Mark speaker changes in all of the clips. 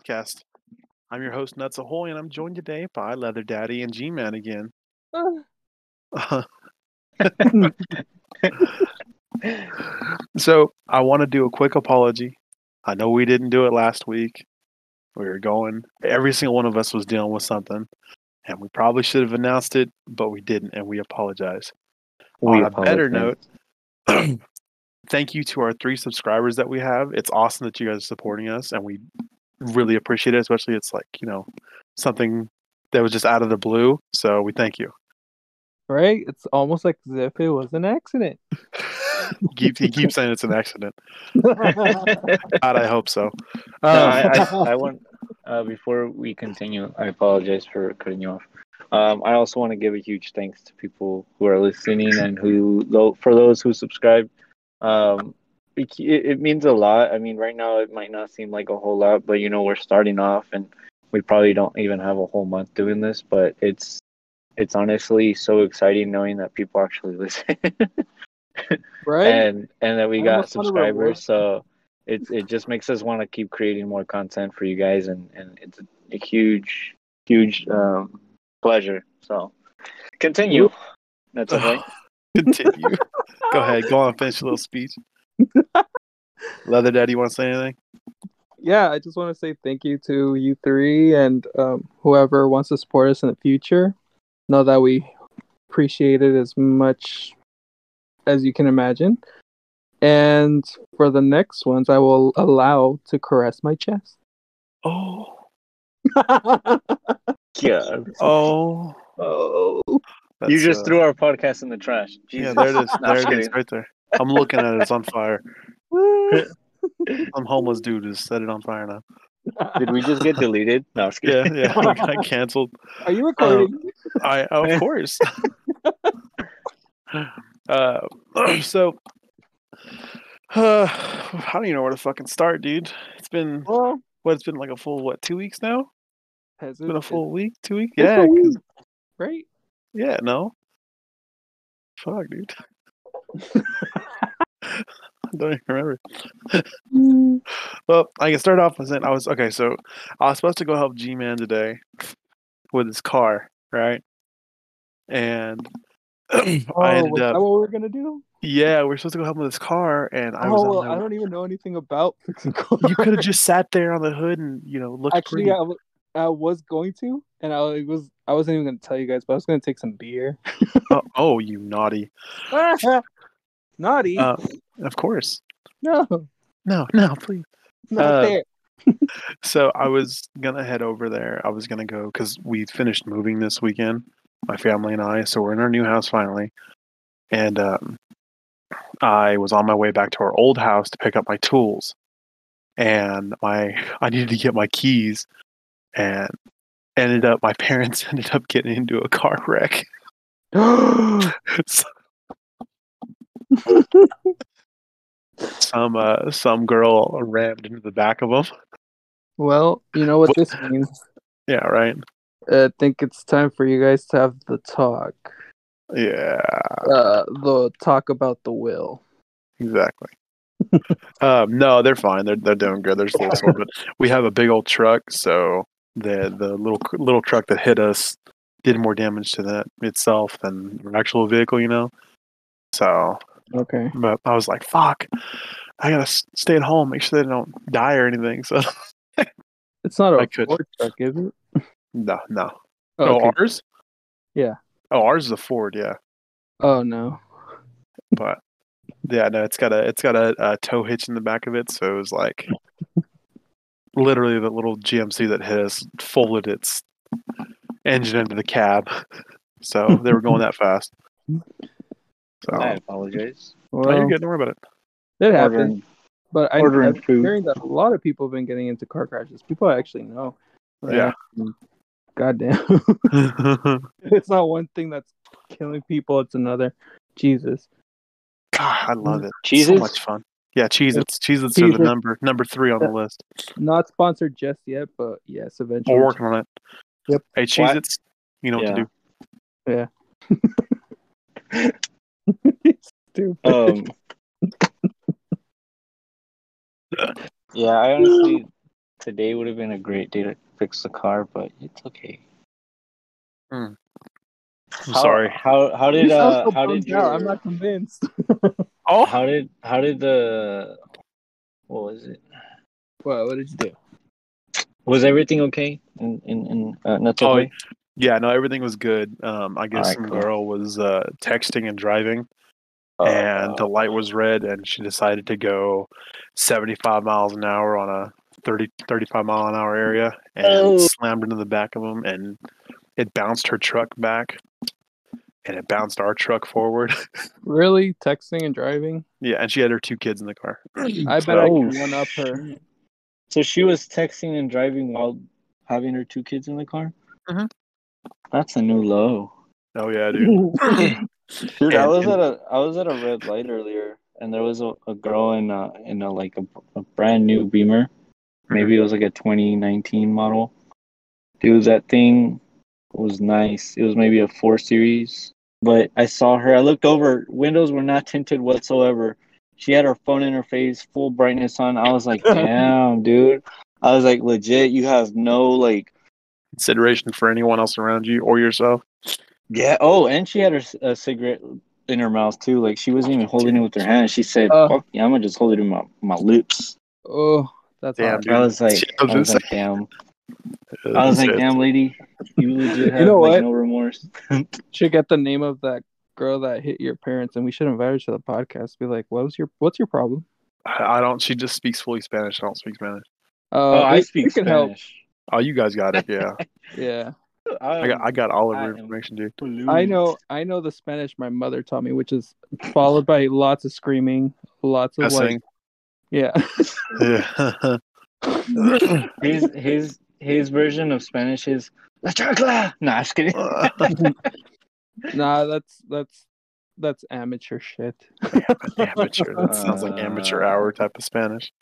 Speaker 1: podcast. I'm your host, Nuts Ahoy, and I'm joined today by Leather Daddy and G Man again. so, I want to do a quick apology. I know we didn't do it last week. We were going, every single one of us was dealing with something, and we probably should have announced it, but we didn't, and we apologize.
Speaker 2: We
Speaker 1: On a better note, thank you to our three subscribers that we have. It's awesome that you guys are supporting us, and we really appreciate it. Especially, it's like you know something that was just out of the blue. So we thank you.
Speaker 3: right? It's almost like as if it was an accident.
Speaker 1: he keeps he keeps saying it's an accident. God, I hope so.
Speaker 2: No,
Speaker 1: Um,
Speaker 2: I, I, I want uh, before we continue. I apologize for cutting you off. Um, I also want to give a huge thanks to people who are listening and who, tho- for those who subscribe. Um, it, it it means a lot. I mean, right now it might not seem like a whole lot, but you know we're starting off and we probably don't even have a whole month doing this, but it's it's honestly so exciting knowing that people actually listen.
Speaker 3: right?
Speaker 2: and and that we
Speaker 3: I
Speaker 2: got
Speaker 3: almost wanna reward
Speaker 2: subscribers so it it just makes us want to keep creating more content for you guys and and it's a, a huge huge um pleasure so continue that's okay
Speaker 1: continue. go ahead. Go on. Finish your little speech. Leather Daddy, you want to say anything?
Speaker 3: yeah, I just want to say thank you to you three and um, whoever wants to support us in the future. Know that we appreciate it as much as you can imagine. And for the next ones, I will allow to caress my chest.
Speaker 1: Oh,
Speaker 2: yeah
Speaker 1: oh.
Speaker 3: oh,
Speaker 2: you just
Speaker 1: uh,
Speaker 2: threw our podcast in the trash
Speaker 1: Yeah, there it is.
Speaker 2: No,
Speaker 1: There it is,
Speaker 2: kidding.
Speaker 1: right there. I'm looking at it. It's on fire. Some homeless dude has set it on fire now.
Speaker 2: did we just get deleted no I'm just
Speaker 1: Yeah, yeah. We got canceled.
Speaker 3: Are you recording?
Speaker 1: I of course. uh, so uh, I don't even know where to fucking start, dude. It's been
Speaker 3: well,
Speaker 1: what? It's been like a full what? Two weeks now.
Speaker 3: has
Speaker 1: It's been a
Speaker 3: it-
Speaker 1: full week. Two weeks. Yeah, a
Speaker 3: week, right?
Speaker 1: Yeah. No. Fuck, dude. I don't even remember. Mm. Well, I can start off by saying I was okay. So I was supposed to go help G Man today with his car, right? And I
Speaker 3: Oh,
Speaker 1: ended
Speaker 3: was
Speaker 1: up,
Speaker 3: that what we're gonna do?
Speaker 1: yeah, we are supposed to go help him with his car, and I was.
Speaker 3: oh, well, I don't even know anything about fixing cars.
Speaker 1: you could have just sat there on the hood and you know looked
Speaker 3: Actually,
Speaker 1: pretty.
Speaker 3: I I was going to, and I was I wasn't even gonna tell you guys, but I was gonna take some beer.
Speaker 1: Oh, oh, you naughty!
Speaker 3: Naughty?
Speaker 1: Uh, of course.
Speaker 3: no,
Speaker 1: No, no, please.
Speaker 3: not
Speaker 1: uh,
Speaker 3: there.
Speaker 1: So I was gonna head over there. I was gonna go because we finished moving this weekend, my family and I. So we're in our new house finally, and um, I was on my way back to our old house to pick up my tools, and my I needed to get my keys, and ended up my parents ended up getting into a car wreck. So- some uh, some girl rammed into the back of them.
Speaker 3: well, you know what
Speaker 1: What-
Speaker 3: this means.
Speaker 1: Yeah, right.
Speaker 3: I think it's time for you guys to have the talk.
Speaker 1: Yeah,
Speaker 3: Uh, the talk about the will.
Speaker 1: exactly. um, no, they're fine. They're they're doing good. They're just a little sore, but we have a big old truck, so the the little little truck that hit us did more damage to that itself than an actual vehicle, you know. So,
Speaker 3: Okay.
Speaker 1: but I was like, "Fuck, I gotta stay at home, make sure they don't die or anything." So,
Speaker 3: It's not a
Speaker 1: I could-
Speaker 3: Ford truck, is it?
Speaker 1: no, no.
Speaker 3: Oh,
Speaker 1: Oh,
Speaker 3: okay.
Speaker 1: ours?
Speaker 3: Yeah.
Speaker 1: Oh, ours is a Ford, yeah.
Speaker 3: oh no.
Speaker 1: But yeah, no, it's got a it's got a, a tow hitch in the back of it, so it was like literally the little GMC that hit us folded its engine into the cab. So they were going that fast. So
Speaker 2: i apologize
Speaker 1: no,
Speaker 3: Well,
Speaker 1: you're good. Don't worry about it.
Speaker 3: it happened. But I,
Speaker 2: ordering
Speaker 3: I'm
Speaker 2: food
Speaker 3: hearing that a lot of people have been getting into car crashes. People I actually know.
Speaker 1: Yeah.
Speaker 3: And Goddamn. it's not one thing that's killing people, it's another. Jesus.
Speaker 1: God, I love it. So
Speaker 2: Cheez-Its?
Speaker 1: much fun. Yeah, Cheez Its. Cheez Its are the number number three on the list.
Speaker 3: Not sponsored just yet, but yes, eventually.
Speaker 1: We're working on it.
Speaker 3: Yep.
Speaker 1: Hey, Cheez Its, you know what to do.
Speaker 2: Yeah.
Speaker 1: do.
Speaker 3: Stupid.
Speaker 2: um yeah i honestly today would have been a great day to fix the car, but it's okay.
Speaker 1: I'm
Speaker 2: How-
Speaker 1: sorry.
Speaker 2: How how did
Speaker 3: sound
Speaker 2: uh
Speaker 3: so
Speaker 2: how did
Speaker 3: out.
Speaker 2: your,
Speaker 3: I'm not convinced.
Speaker 1: Oh,
Speaker 2: how did how did the what was it?
Speaker 3: What? What did you do?
Speaker 2: Was everything okay in in, in uh, nothing?
Speaker 1: Oh,
Speaker 2: way?
Speaker 1: Yeah. No, everything was good. Um, I guess
Speaker 2: Alright,
Speaker 1: some
Speaker 2: cool.
Speaker 1: girl was uh, texting and driving,
Speaker 2: Uh,
Speaker 1: and the light was red, and she decided to go 75 miles an hour on a 30 35 mile an hour area, and
Speaker 2: Oh.
Speaker 1: slammed into the back of them, and it bounced her truck back, and it bounced our truck forward.
Speaker 3: Really? Texting and driving?
Speaker 1: yeah, and she had her two kids in the car.
Speaker 3: I bet I
Speaker 2: Oh,
Speaker 3: can one up her.
Speaker 2: So she was texting and driving while having her two kids in the car.
Speaker 1: Mhm.
Speaker 2: That's a new low.
Speaker 1: Oh yeah, dude.
Speaker 2: Dude, I was
Speaker 1: and-
Speaker 2: at a I was at a red light earlier, and there was a, a girl in a in a like a, a brand new Beamer. Maybe it was like a 2019 model. Dude, that thing was nice. It was maybe a four series, but I saw her. I looked over. Windows were not tinted whatsoever. She had her phone in her face, full brightness on. I was like, damn, dude. I was like, legit. You have no like
Speaker 1: Consideration for anyone else around you or yourself.
Speaker 2: Yeah. Oh, and she had her c- a cigarette in her mouth too. Like she wasn't even holding it with her hand. She said,
Speaker 3: Uh.
Speaker 2: "Fuck yeah, I'm gonna just hold it in my, my lips."
Speaker 3: Oh, that's
Speaker 1: Damn,
Speaker 2: I was like, I
Speaker 1: was
Speaker 2: was like, damn. I was like, damn, lady, you legit have
Speaker 3: You know
Speaker 2: like
Speaker 3: what?
Speaker 2: no remorse.
Speaker 3: Should get the name of that girl that hit your parents, and we should invite her to the podcast. Be like, "What was your What's your problem?"
Speaker 1: I I don't. She just speaks fully Spanish. I don't speak Spanish.
Speaker 3: Uh,
Speaker 2: oh, I
Speaker 3: we-
Speaker 2: speak
Speaker 3: we can help.
Speaker 2: Spanish.
Speaker 1: Oh, you guys got it. Yeah,
Speaker 3: Yeah,
Speaker 1: I got. I got all of
Speaker 2: I
Speaker 1: her
Speaker 2: am-
Speaker 1: information, dude.
Speaker 3: I know. I know the Spanish my mother taught me, which is followed by lots of screaming, lots of like, yeah.
Speaker 1: Yeah.
Speaker 2: his his his version of Spanish is La Chacla. Nah, I'm just kidding.
Speaker 3: nah, that's that's that's amateur shit.
Speaker 1: amateur. That sounds like amateur
Speaker 2: Uh,
Speaker 1: hour type of Spanish.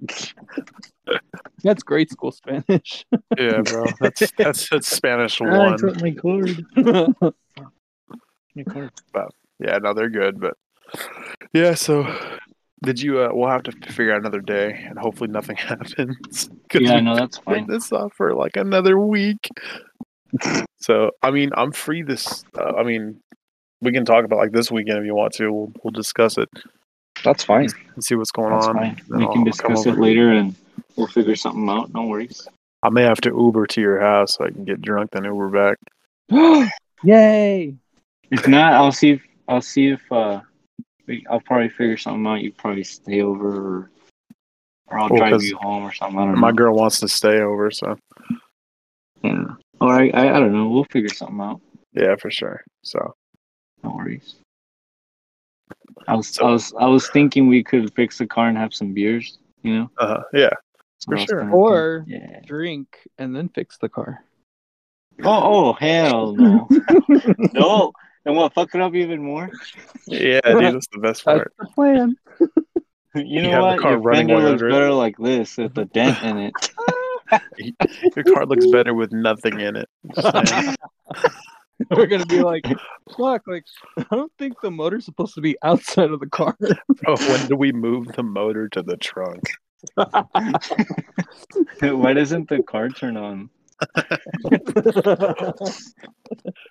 Speaker 3: That's grade school Spanish.
Speaker 1: Yeah, bro. That's that's that's Spanish
Speaker 2: Ah, I
Speaker 1: one.
Speaker 2: my cord. My cord.
Speaker 1: Yeah, no, they're good, but yeah. So, did you? Uh, we'll have to figure out another day, and hopefully nothing happens. 'Cause
Speaker 2: Yeah,
Speaker 1: we
Speaker 2: no, that's fine.
Speaker 1: this off for like another week. so, I mean, I'm free this. Uh, I mean, we can talk about like this weekend if you want to. We'll we'll discuss it
Speaker 2: That's fine.
Speaker 1: and see what's going
Speaker 2: That's
Speaker 1: on.
Speaker 2: fine. We
Speaker 1: I'll
Speaker 2: can discuss it later and we'll figure something out. No worries.
Speaker 1: I may have to Uber to your house so I can get drunk, then Uber back.
Speaker 3: Yay!
Speaker 2: If not, I'll see if I'll see if uh we, I'll probably figure something out. You probably stay over or, or I'll
Speaker 1: Well,
Speaker 2: drive
Speaker 1: 'cause
Speaker 2: you home or something. I don't
Speaker 1: My
Speaker 2: know.
Speaker 1: girl wants to stay over, so
Speaker 2: Yeah. All right. I, I don't know. We'll figure something out.
Speaker 1: yeah, for sure. So
Speaker 2: No worries. I was
Speaker 1: So-
Speaker 2: I was I was thinking we could fix the car and have some beers. You know.
Speaker 1: uh, yeah, For sure.
Speaker 2: kinda
Speaker 3: Or
Speaker 2: yeah.
Speaker 3: drink and then fix the car.
Speaker 2: Oh oh hell no no. And what fuck it up even more?
Speaker 1: yeah, dude, that's the best
Speaker 3: That's
Speaker 1: part.
Speaker 3: the plan.
Speaker 2: You
Speaker 1: You
Speaker 2: know
Speaker 1: have the
Speaker 2: what?
Speaker 1: car
Speaker 2: Your
Speaker 1: running
Speaker 2: fender looks better like this with the dent in it.
Speaker 1: Your car looks better with nothing in it. Just saying.
Speaker 3: We're gonna be like, fuck, like I don't think the motor's supposed to be outside of the car.
Speaker 1: Bro, when do we move the motor to the trunk?
Speaker 2: Why doesn't the car turn on?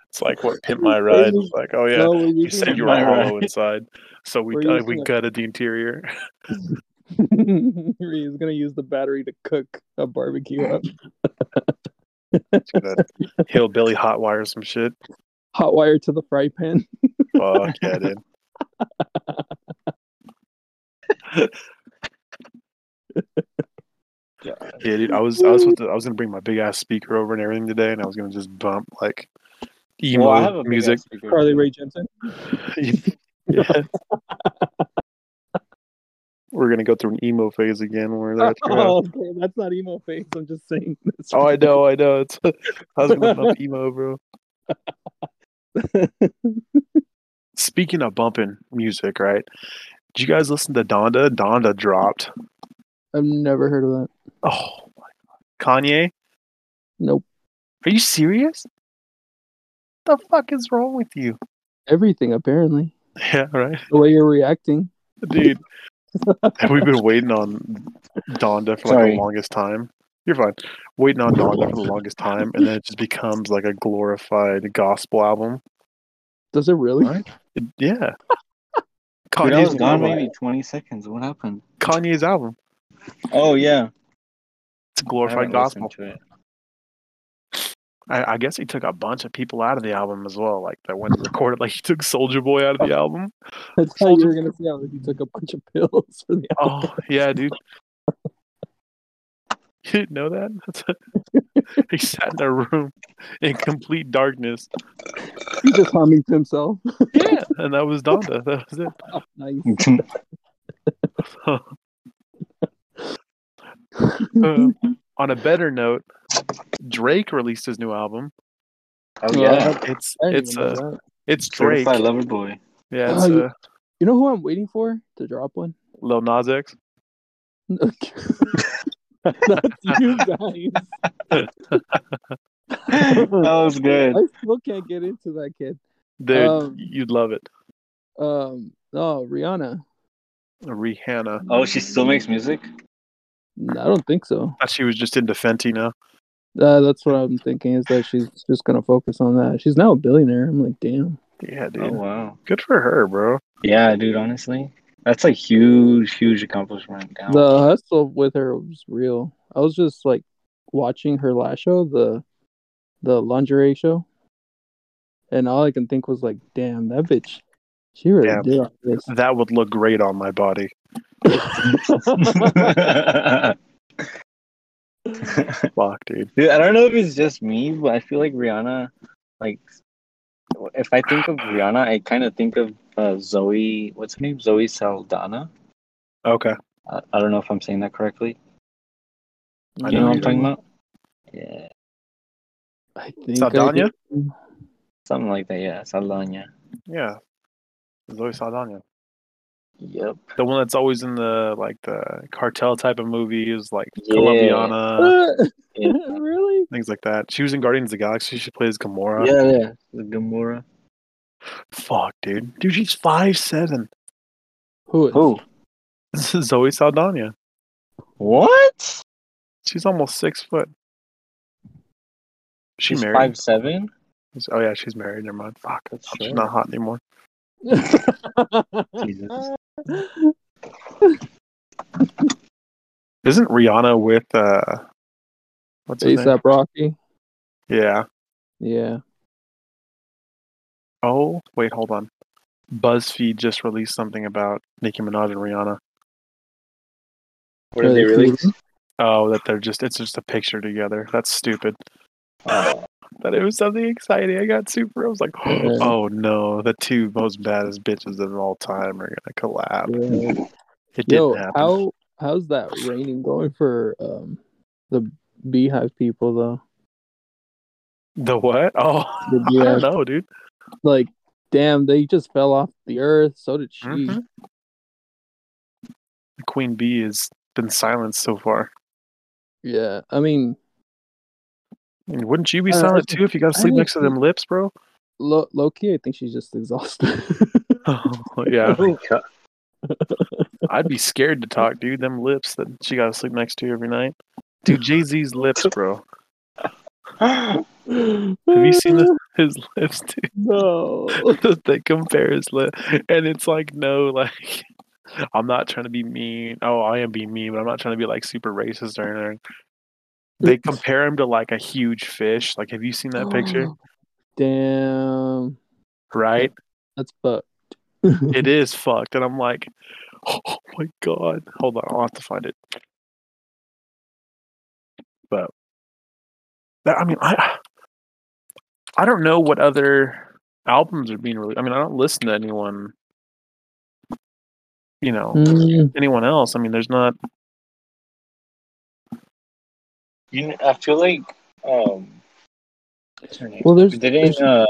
Speaker 1: It's like what pimp my ride. It's like, oh yeah,
Speaker 3: No, we're
Speaker 1: you said you
Speaker 3: a-
Speaker 1: were
Speaker 2: My
Speaker 1: hollow
Speaker 2: ride.
Speaker 1: inside, so we
Speaker 3: We're
Speaker 1: uh, we
Speaker 3: a-
Speaker 1: gutted the interior.
Speaker 3: He's gonna use the battery to cook a barbecue up.
Speaker 1: Gonna hillbilly hot wire some shit.
Speaker 3: Hot wire to the fry pan.
Speaker 1: Fuck yeah, dude. Yeah, dude. I was I was to, I was gonna bring my big ass speaker over and everything today, and I was gonna just bump like emo
Speaker 2: Well, I have a
Speaker 1: music.
Speaker 3: Carly Rae Jepsen.
Speaker 1: yeah. We're gonna go through an emo phase again where that's gonna.
Speaker 3: Oh, okay, that's not emo phase. I'm just saying. This.
Speaker 1: Oh, I know, I know. It's I was gonna bump emo, bro. Speaking of bumping music, right? Did you guys listen to Donda? Donda dropped.
Speaker 3: I've never heard of that.
Speaker 1: Oh my god. Kanye?
Speaker 3: Nope.
Speaker 1: Are you serious? the fuck is wrong with you?
Speaker 3: Everything apparently.
Speaker 1: Yeah, right.
Speaker 3: The way you're reacting.
Speaker 1: Dude. And we've been waiting on Donda for like
Speaker 2: Sorry.
Speaker 1: the longest time. You're fine. Waiting on Donda for the longest time, and then it just becomes like a glorified gospel album.
Speaker 3: Does it really?
Speaker 2: What?
Speaker 1: It- yeah.
Speaker 2: Dude, I was
Speaker 1: Kanye's,
Speaker 2: gone
Speaker 1: album.
Speaker 2: maybe 20 seconds. What happened?
Speaker 1: Kanye's album.
Speaker 2: Oh, yeah.
Speaker 1: It's a
Speaker 2: I
Speaker 1: glorified gospel.
Speaker 2: to it.
Speaker 1: I, I guess he took a bunch of people out of the album as well, like that went and recorded. Like he took Soulja Boy out of the album.
Speaker 3: I thought you were gonna say how he took a bunch of pills for the
Speaker 1: Oh yeah, dude. You didn't know that? That's he sat in a room in complete darkness.
Speaker 3: He just humming to himself.
Speaker 1: Yeah, and that was Donda. That was it.
Speaker 3: nice.
Speaker 1: Uh, on a better note, Drake released his new album.
Speaker 2: oh,
Speaker 3: Yeah.
Speaker 2: yeah.
Speaker 1: It's it's
Speaker 3: even know
Speaker 1: uh it's Drake.
Speaker 2: Certified Lover Boy.
Speaker 1: Yeah, it's
Speaker 3: you-
Speaker 1: uh,
Speaker 3: You know who I'm waiting for to drop one?
Speaker 1: Lil Nas X.
Speaker 3: That's you guys.
Speaker 2: that was good.
Speaker 3: I still can't get into that kid.
Speaker 1: Dude,
Speaker 3: Um,
Speaker 1: you'd love it.
Speaker 3: Um, oh, Rihanna.
Speaker 1: Rihanna.
Speaker 2: Oh, she still makes music?
Speaker 3: I don't think so.
Speaker 1: thought she was just into Fenty now.
Speaker 3: Uh, that's what I'm thinking is that she's just gonna focus on that. She's now a billionaire. I'm like, damn.
Speaker 1: Yeah, dude.
Speaker 2: Oh, wow.
Speaker 1: Good for her, bro.
Speaker 2: Yeah, dude, honestly. That's a huge, huge accomplishment. Now.
Speaker 3: The hustle with her was real. I was just like watching her last show, the the lingerie show, and all I can think was like, damn, that bitch. She really
Speaker 1: Damn.
Speaker 3: did all this.
Speaker 1: That would look great on my body. Fuck, dude.
Speaker 2: Dude, I don't know if it's just me, but I feel like Rihanna, like, if I think of Rihanna, I kind of think of uh, Zoe. What's her name? Zoe Saldana.
Speaker 1: Okay.
Speaker 2: I, I don't know if I'm saying that correctly.
Speaker 1: I
Speaker 2: You
Speaker 1: know
Speaker 2: know what I'm talking about? Yeah,
Speaker 3: I think
Speaker 1: Saldana?
Speaker 3: I
Speaker 2: something like that. Yeah, Saldana.
Speaker 1: Yeah. Zoe Saldana.
Speaker 2: Yep.
Speaker 1: The one that's always in the like the cartel type of movies, like
Speaker 2: Yeah.
Speaker 1: Colombiana,
Speaker 2: Yeah.
Speaker 3: really?
Speaker 1: things like that. She was in Guardians of the Galaxy. She plays Gamora.
Speaker 2: Yeah, yeah. The Gamora.
Speaker 1: Fuck, dude. Dude, she's five seven.
Speaker 3: Who is?
Speaker 2: Who?
Speaker 1: This is Zoe Saldana.
Speaker 2: What?
Speaker 1: She's almost six foot. She
Speaker 2: She's
Speaker 1: married.
Speaker 2: five seven.
Speaker 1: Oh yeah, she's married. Never mind. Fuck,
Speaker 2: That's
Speaker 1: she's not hot anymore.
Speaker 2: Jesus.
Speaker 1: Isn't Rihanna with uh? What's his name?
Speaker 3: ASAP Rocky.
Speaker 1: Yeah.
Speaker 3: Yeah.
Speaker 1: Oh wait, hold on. BuzzFeed just released something about Nicki Minaj and Rihanna.
Speaker 2: What did they release?
Speaker 1: Oh, that they're just—it's just a picture together. That's stupid.
Speaker 2: Oh,
Speaker 1: That it was something exciting. I got super. I was like,
Speaker 3: Yeah.
Speaker 1: oh no, the two most baddest bitches of all time are gonna collab.
Speaker 3: Yeah.
Speaker 1: It didn't
Speaker 3: Yo,
Speaker 1: happen.
Speaker 3: how how's that raining going for um the Beyhive people though?
Speaker 1: The what? Oh,
Speaker 3: The
Speaker 1: I don't know, dude.
Speaker 3: Like, damn, they just fell off the earth. So did she.
Speaker 1: Mhm. The queen bee has been silenced so far.
Speaker 3: Yeah, I mean,
Speaker 1: wouldn't you be
Speaker 3: Uh,
Speaker 1: silent too if you got to sleep next to them lips, bro?
Speaker 3: low key, I think she's just exhausted.
Speaker 1: Oh, yeah. I'd be scared to talk, dude. Them lips that she got to sleep next to every night. Dude, Jay Z's lips, bro. Have you seen the, his lips, dude?
Speaker 3: No.
Speaker 1: they compare his lip, and it's like no, like I'm not trying to be mean. Oh, I am being mean, but I'm not trying to be like super racist or anything. They compare him to like a huge fish. Like, have you seen that picture?
Speaker 3: Damn,
Speaker 1: Right?
Speaker 3: that's fucked.
Speaker 1: It is fucked, and I'm like, oh my god. Hold on, I'll have to find it. But that, I mean, I I don't know what other albums are being released. I mean, I don't listen to anyone. You know,
Speaker 3: Mm,
Speaker 1: anyone else. I mean, there's not.
Speaker 2: You know, I feel like um, what's her name?
Speaker 3: Well, there's-
Speaker 2: didn't
Speaker 3: there's-
Speaker 2: uh,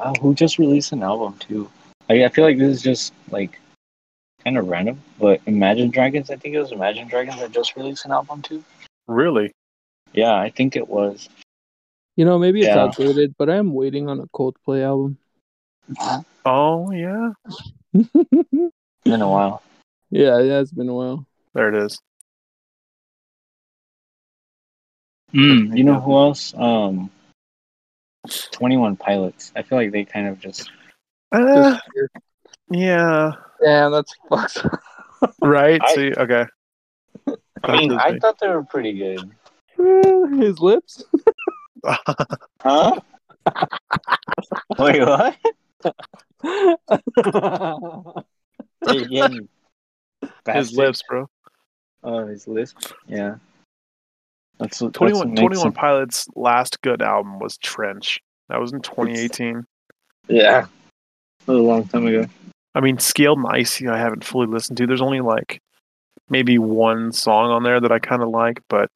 Speaker 2: oh, who just released an album too? I, I feel like this is just like kind of random, but Imagine Dragons. I think it was Imagine Dragons that just released an album too.
Speaker 1: Really?
Speaker 2: Yeah, I think it was.
Speaker 3: you know, maybe it's
Speaker 2: Yeah.
Speaker 3: outdated, but I am waiting on a Coldplay album.
Speaker 1: Oh yeah,
Speaker 2: Been a while.
Speaker 3: yeah, yeah, it's been a while.
Speaker 1: there it is.
Speaker 2: Mm, you know who else? Um, Twenty One Pilots. I feel like they kind of just
Speaker 1: Uh, yeah.
Speaker 3: Damn, that's fucked.
Speaker 1: Right.
Speaker 2: I-
Speaker 1: See. Okay.
Speaker 2: I mean, I
Speaker 1: okay.
Speaker 2: thought they were pretty good.
Speaker 3: His lips.
Speaker 2: Huh? Wait, what? Say again.
Speaker 1: His lips, bro.
Speaker 2: Oh, his lips. Yeah. That's what
Speaker 1: 21,
Speaker 2: that's what makes
Speaker 1: 21 Pilots' last good album was Trench. That was in 2018.
Speaker 2: Yeah. That was a long time ago.
Speaker 1: I mean, Scaled and Icy, I haven't fully listened to. There's only like maybe one song on there that I kind of like, but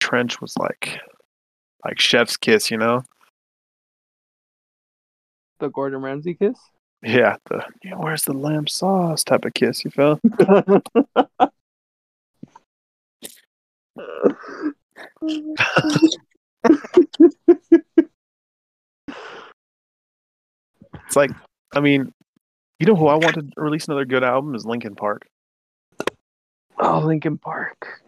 Speaker 1: Trench was like like Chef's Kiss, you know?
Speaker 3: the Gordon Ramsay kiss.
Speaker 1: Yeah, the yeah, where's the lamb sauce type of kiss, you feel? It's like, I mean, you know who I want to release another good album is Linkin Park.
Speaker 3: oh, Linkin Park.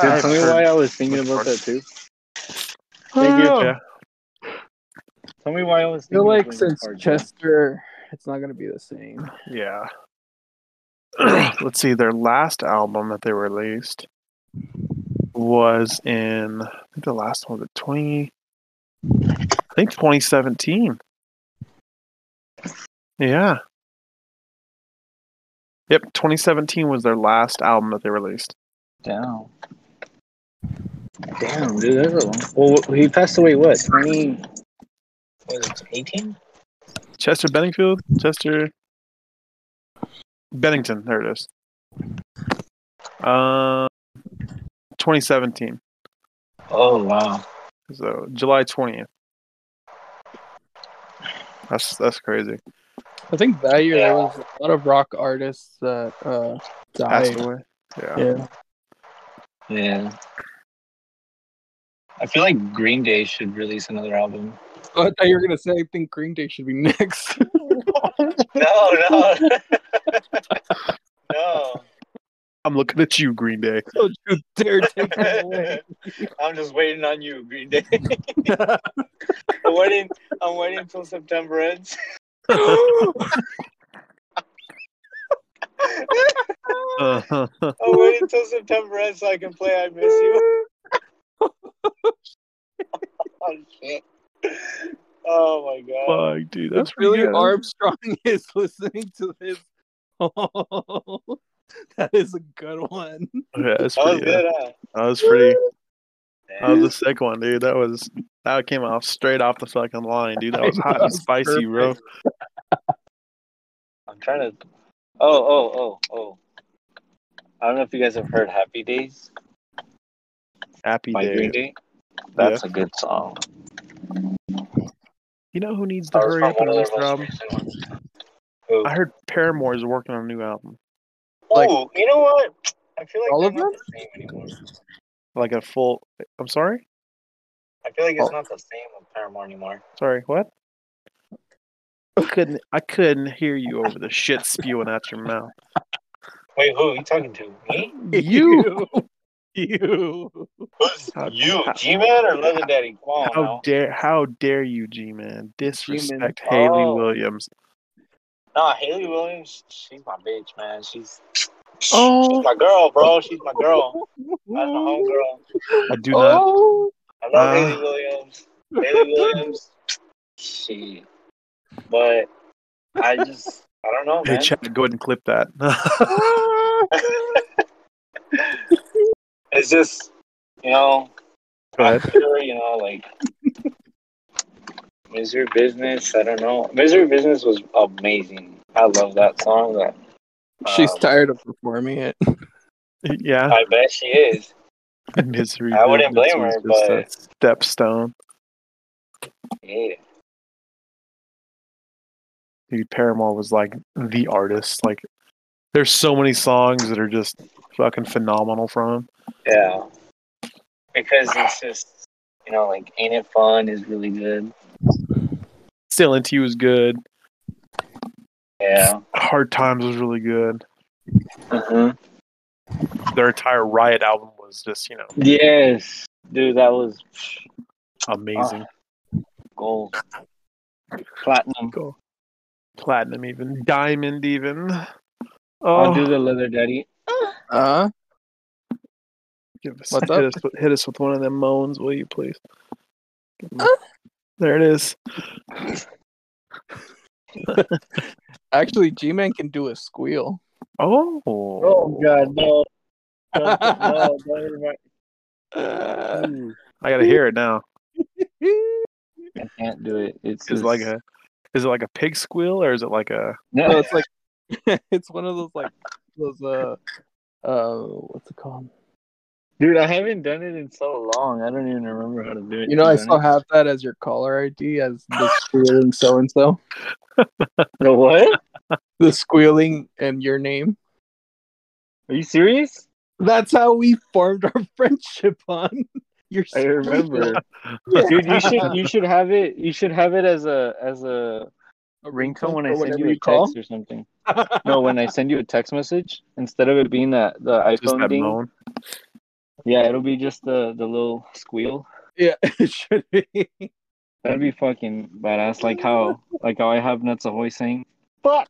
Speaker 2: Dude, tell me why I was thinking
Speaker 1: Linkin
Speaker 2: about
Speaker 1: Park.
Speaker 2: that too.
Speaker 3: Thank you.
Speaker 1: Yeah.
Speaker 2: Tell me why I was
Speaker 3: I feel like since
Speaker 2: Park, bro.
Speaker 3: Chester, it's not gonna be the same.
Speaker 1: Yeah. Let's see, their last album that they released was in I think the last one was at twenty I think twenty seventeen. Yeah. Yep, twenty seventeen was their last album that they released.
Speaker 2: Damn. Damn, dude, that's a long. Well, he passed away. What? Twenty? Was it eighteen?
Speaker 1: Chester Benningfield? Chester Bennington, there it is. Uh twenty seventeen.
Speaker 2: Oh wow.
Speaker 1: So July twentieth. That's that's crazy.
Speaker 3: I think that year there was a lot of rock artists that uh, died.
Speaker 1: Yeah.
Speaker 3: Yeah.
Speaker 2: Yeah. I feel like Green Day should release another album.
Speaker 3: Oh, I thought you were gonna say I think Green Day should be next.
Speaker 2: No, no, no.
Speaker 1: I'm looking at you, Green Day.
Speaker 3: Don't you dare take it away.
Speaker 2: I'm just waiting on you, Green Day. I'm waiting. I'm waiting until September ends. I'm waiting until September ends so I can play "I Miss You." oh shit! Oh my god!
Speaker 1: fuck, dude, that's
Speaker 3: That's really
Speaker 1: good.
Speaker 3: Armstrong is listening to this. Oh, that is a good one.
Speaker 1: Yeah, that's
Speaker 2: That was
Speaker 1: pretty.
Speaker 2: good,
Speaker 1: uh,
Speaker 2: huh?
Speaker 1: that was pretty. That was
Speaker 2: Damn.
Speaker 1: a sick one, dude. That was that came off straight off the fucking line, dude. That was hot
Speaker 3: That
Speaker 1: and
Speaker 3: was
Speaker 1: spicy, bro.
Speaker 2: I'm trying to. Oh, oh, oh, oh. I don't know if you guys have heard "Happy Days"
Speaker 1: Happy
Speaker 2: by Green
Speaker 1: day.
Speaker 2: Day. That's a good song.
Speaker 1: You know who needs to hurry up and
Speaker 2: one of
Speaker 1: release
Speaker 2: their
Speaker 1: their album?
Speaker 2: recent ones. Who?
Speaker 1: I heard Paramore is working on a new album,
Speaker 3: like-
Speaker 2: oh, you know what? I feel like
Speaker 3: All
Speaker 2: they're
Speaker 3: of
Speaker 2: not
Speaker 3: them?
Speaker 2: the same anymore.
Speaker 1: like a full. I'm sorry,
Speaker 2: I feel like it's
Speaker 3: Oh.
Speaker 2: not the same with Paramore anymore.
Speaker 1: sorry. What? I couldn't. I couldn't hear you over the shit spewing out your mouth.
Speaker 2: Wait, who are you talking to? Me?
Speaker 1: You.
Speaker 3: you.
Speaker 2: Who's
Speaker 1: How-
Speaker 2: you? G-Man or Leather Daddy? Come on
Speaker 1: How
Speaker 2: now.
Speaker 1: dare how dare you, G man? Disrespect
Speaker 3: G-Man.
Speaker 1: Hayley
Speaker 2: Oh.
Speaker 1: Williams.
Speaker 2: Nah, Hayley Williams, she's my bitch, man. She's
Speaker 1: Oh.
Speaker 2: she's my girl, bro. She's my girl. That's my homegirl.
Speaker 1: I do not.
Speaker 3: Oh,
Speaker 2: I love
Speaker 1: Uh.
Speaker 2: Hayley Williams. Hayley Williams. she. But I just I don't know,
Speaker 1: Hey,
Speaker 2: man.
Speaker 1: Chad, go ahead and clip that.
Speaker 2: it's just you know, I'm you know, like Misery Business, I don't know. Misery Business was amazing. I love that song. That
Speaker 3: she's
Speaker 2: um,
Speaker 3: tired of performing it.
Speaker 1: Yeah,
Speaker 2: I bet she is.
Speaker 1: misery.
Speaker 2: I wouldn't
Speaker 1: Business
Speaker 2: blame her,
Speaker 1: but. a stepstone.
Speaker 2: Yeah.
Speaker 1: Dude, Paramore was like the artist. Like, there's so many songs that are just fucking phenomenal from him.
Speaker 2: Yeah. Because it's just you know, like Ain't It Fun is really good.
Speaker 1: Still into You was good.
Speaker 2: Yeah.
Speaker 1: Hard Times was really good.
Speaker 2: Uh-huh.
Speaker 1: Their entire Riot album was was just you know
Speaker 2: Yes, dude, that was
Speaker 1: amazing.
Speaker 2: gold, platinum.
Speaker 1: Gold. Platinum, even diamond, even.
Speaker 2: I'll
Speaker 1: Oh,
Speaker 2: do the leather daddy.
Speaker 3: Uh,
Speaker 1: give us,
Speaker 3: What's
Speaker 1: hit
Speaker 3: up?
Speaker 1: Us with, hit us with one of them moans, will you, please? Give 'em- There it is.
Speaker 3: actually, G Man can do a squeal.
Speaker 1: Oh,
Speaker 2: Oh God, no! no, no, don't remind- Ooh,
Speaker 1: I gotta hear it now.
Speaker 2: I can't do it. It's
Speaker 1: Is it like a, is it like a pig squeal or is it like a?
Speaker 3: No,
Speaker 2: no.
Speaker 3: it's like it's one of those like those uh uh what's it called?
Speaker 2: Dude, I haven't done it in so long. I don't even remember how to do it.
Speaker 3: You know, I
Speaker 2: to be
Speaker 3: still
Speaker 2: honest.
Speaker 3: have that as your caller ID as the squealing so and so.
Speaker 2: the what?
Speaker 3: The squealing and your name.
Speaker 2: Are you serious?
Speaker 3: That's how we formed our friendship on. Your
Speaker 2: I remember,
Speaker 3: Yeah.
Speaker 2: dude. You should you should have it. You should have it as a as a ringtone when I send you a
Speaker 3: call.
Speaker 2: text or something. No, when I send you a text message, instead of it being that the
Speaker 1: Just
Speaker 2: iPhone
Speaker 1: that
Speaker 2: ding,
Speaker 1: moan.
Speaker 2: Yeah, it'll be just the the little squeal.
Speaker 3: yeah, it should be.
Speaker 2: That'd be fucking badass. Like how like how I have Nuts Ahoy saying, "Fuck."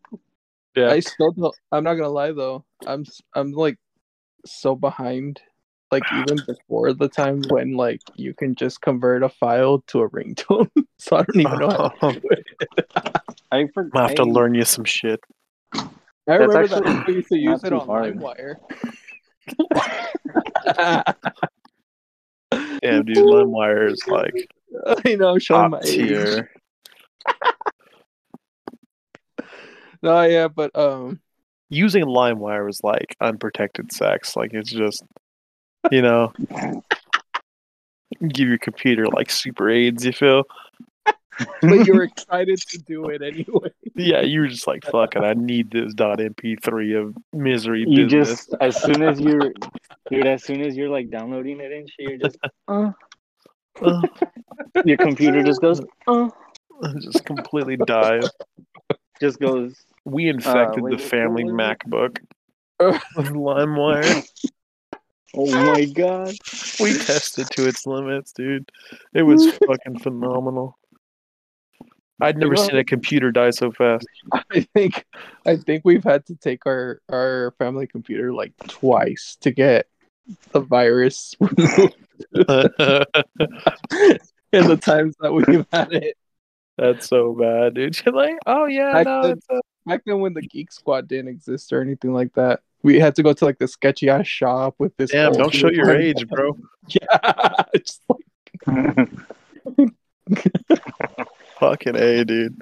Speaker 1: Yeah.
Speaker 3: I still don't. I'm not gonna lie though. I'm I'm like so behind. Like even before the time when like you can just convert a file to a ringtone, so I don't even know how to do it.
Speaker 2: I forgot.
Speaker 1: I have to learn you some shit.
Speaker 3: I
Speaker 2: That's
Speaker 3: remember
Speaker 2: actually
Speaker 3: that we used to use it on
Speaker 2: hard.
Speaker 3: LimeWire.
Speaker 1: Damn, dude, LimeWire is like
Speaker 3: I know, showing my
Speaker 1: tier.
Speaker 3: No, yeah, but um,
Speaker 1: Using LimeWire is like unprotected sex. Like it's just, you know, give your computer like super AIDS. You feel?
Speaker 3: but you were excited to do it anyway.
Speaker 1: Yeah, you were just like, fuck it, I need this dot MP3 of misery
Speaker 2: You
Speaker 1: business.
Speaker 2: just as soon as you're, dude, as soon as you're like downloading it and shit, you're just, uh,
Speaker 1: Uh,
Speaker 2: your computer just goes, uh,
Speaker 1: just completely dive.
Speaker 2: just goes.
Speaker 1: We infected
Speaker 2: wait,
Speaker 1: the
Speaker 2: what-
Speaker 1: family
Speaker 2: what
Speaker 1: MacBook with LimeWire.
Speaker 2: Oh my god!
Speaker 1: We tested to its limits, dude. It was fucking phenomenal. I'd never
Speaker 3: know-
Speaker 1: seen a computer die so fast.
Speaker 3: I think, I think we've had to take our our family computer like twice to get the virus removed in the times that we've had it.
Speaker 1: That's so bad, dude. You're like, oh yeah,
Speaker 3: Back
Speaker 1: no,
Speaker 3: then-
Speaker 1: it's uh,
Speaker 3: Back then, when the Geek Squad didn't exist or anything like that, we had to go to like the sketchy ass shop with this.
Speaker 1: damn. Don't show your age, bro.
Speaker 3: Yeah, it's like
Speaker 1: Fucking a, dude.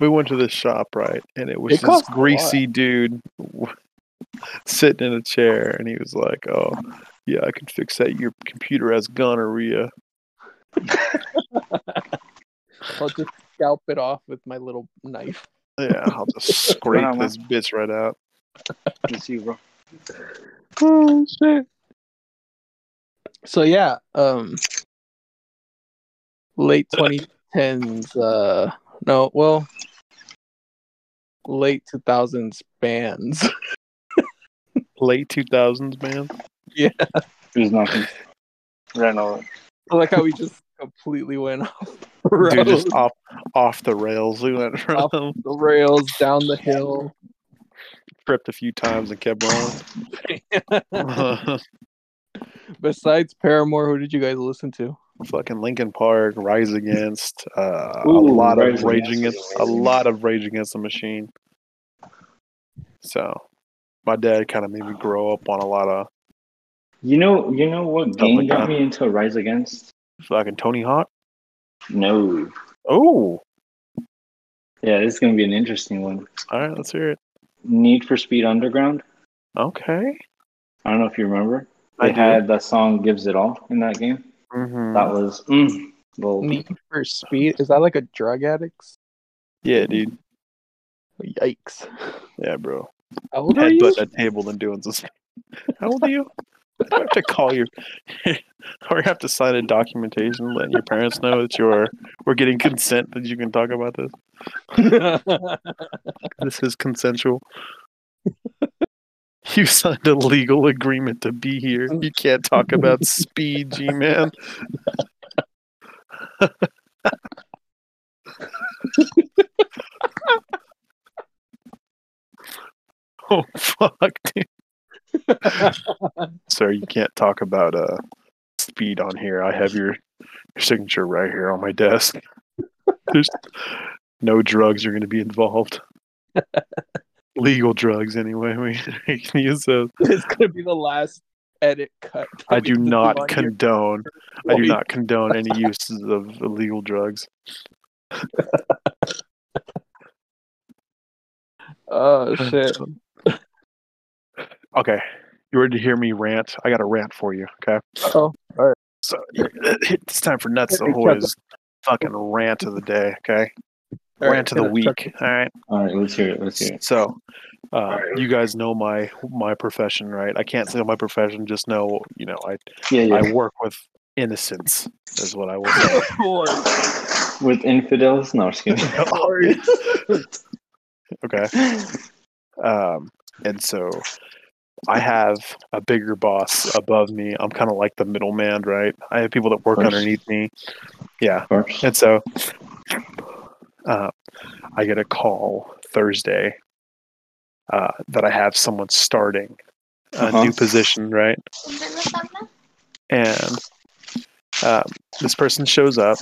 Speaker 1: We went to this shop, right, and it was
Speaker 3: It
Speaker 1: this
Speaker 3: cost a lot.
Speaker 1: greasy dude sitting in a chair, and he was like, "Oh, yeah, I can fix that. Your computer has gonorrhea."
Speaker 3: I'll just scalp it off with my little knife.
Speaker 1: Yeah, I'll just scrape
Speaker 2: Wow.
Speaker 1: this bitch right out.
Speaker 2: Let's see, bro.
Speaker 3: Oh shit. So yeah, um late 2010s uh no, well late 2000s bands.
Speaker 1: Late two thousands, man.
Speaker 2: There's nothing. Ran over.
Speaker 3: I like how we just completely went off the
Speaker 1: Dude, just off off the rails. We went from
Speaker 3: Off- the rails down the hill.
Speaker 1: tripped a few times and kept going.
Speaker 3: Besides Paramore, who did you guys listen to?
Speaker 1: Fucking Linkin Park, Rise Against, uh, a lot
Speaker 2: Rise
Speaker 1: of Rage
Speaker 2: Against
Speaker 1: Against, a lot of Rage Against the Machine. So, my dad kind of made me grow up on a lot of
Speaker 2: You know, you know what game got me into Rise Against?
Speaker 1: fucking Tony Hawk.
Speaker 2: No.
Speaker 1: Oh,
Speaker 2: Yeah, this is gonna be an interesting one.
Speaker 1: all right, let's hear it.
Speaker 2: Need for Speed Underground.
Speaker 1: Okay,
Speaker 2: I don't know if you remember.
Speaker 1: I
Speaker 2: They
Speaker 1: do.
Speaker 2: had that song "Gives It All" in that game.
Speaker 1: Mhm.
Speaker 2: That was mm, gold.
Speaker 3: Need for Speed. Is that like a drug addict's?
Speaker 1: Yeah, dude.
Speaker 3: Yikes.
Speaker 1: Yeah, bro.
Speaker 3: How old are you?
Speaker 1: Headbutt that table and doing some. How old are you? I have to call your, or you have to sign a documentation letting your parents know that you're we're getting consent that you can talk about this. This is consensual. You signed a legal agreement to be here. You can't talk about speed, G man. oh fuck, dude. Sir, you can't talk about uh speed on here. I have your your signature right here on my desk. There's no drugs are going to be involved. Legal drugs, anyway. We can use those.
Speaker 3: it's gonna be the last edit cut.
Speaker 1: I do not condone. I do not condone any uses of illegal drugs.
Speaker 3: Oh shit!
Speaker 1: Okay, you ready to hear me rant? I got a rant for you. Okay,
Speaker 3: Oh, all right.
Speaker 1: so it's time for nuts the
Speaker 3: me.
Speaker 1: Fucking rant of the day. Okay,
Speaker 3: All right,
Speaker 1: rant of the
Speaker 3: yeah,
Speaker 1: week. All right.
Speaker 2: All right, let's hear it. Let's hear it.
Speaker 1: So, uh, you guys know my my profession, right? I can't say my profession. Just know, you know, I
Speaker 2: Yeah, yeah.
Speaker 1: I work with innocence. Is what I will say.
Speaker 2: With infidels? No, excuse me.
Speaker 1: okay. Um, and so I have a bigger boss above me. I'm kind of like the middleman, right? I have people that work underneath me. Yeah. And so uh, I get a call Thursday uh, that I have someone starting a
Speaker 2: Uh-huh.
Speaker 1: new position, right? And um, this person shows up,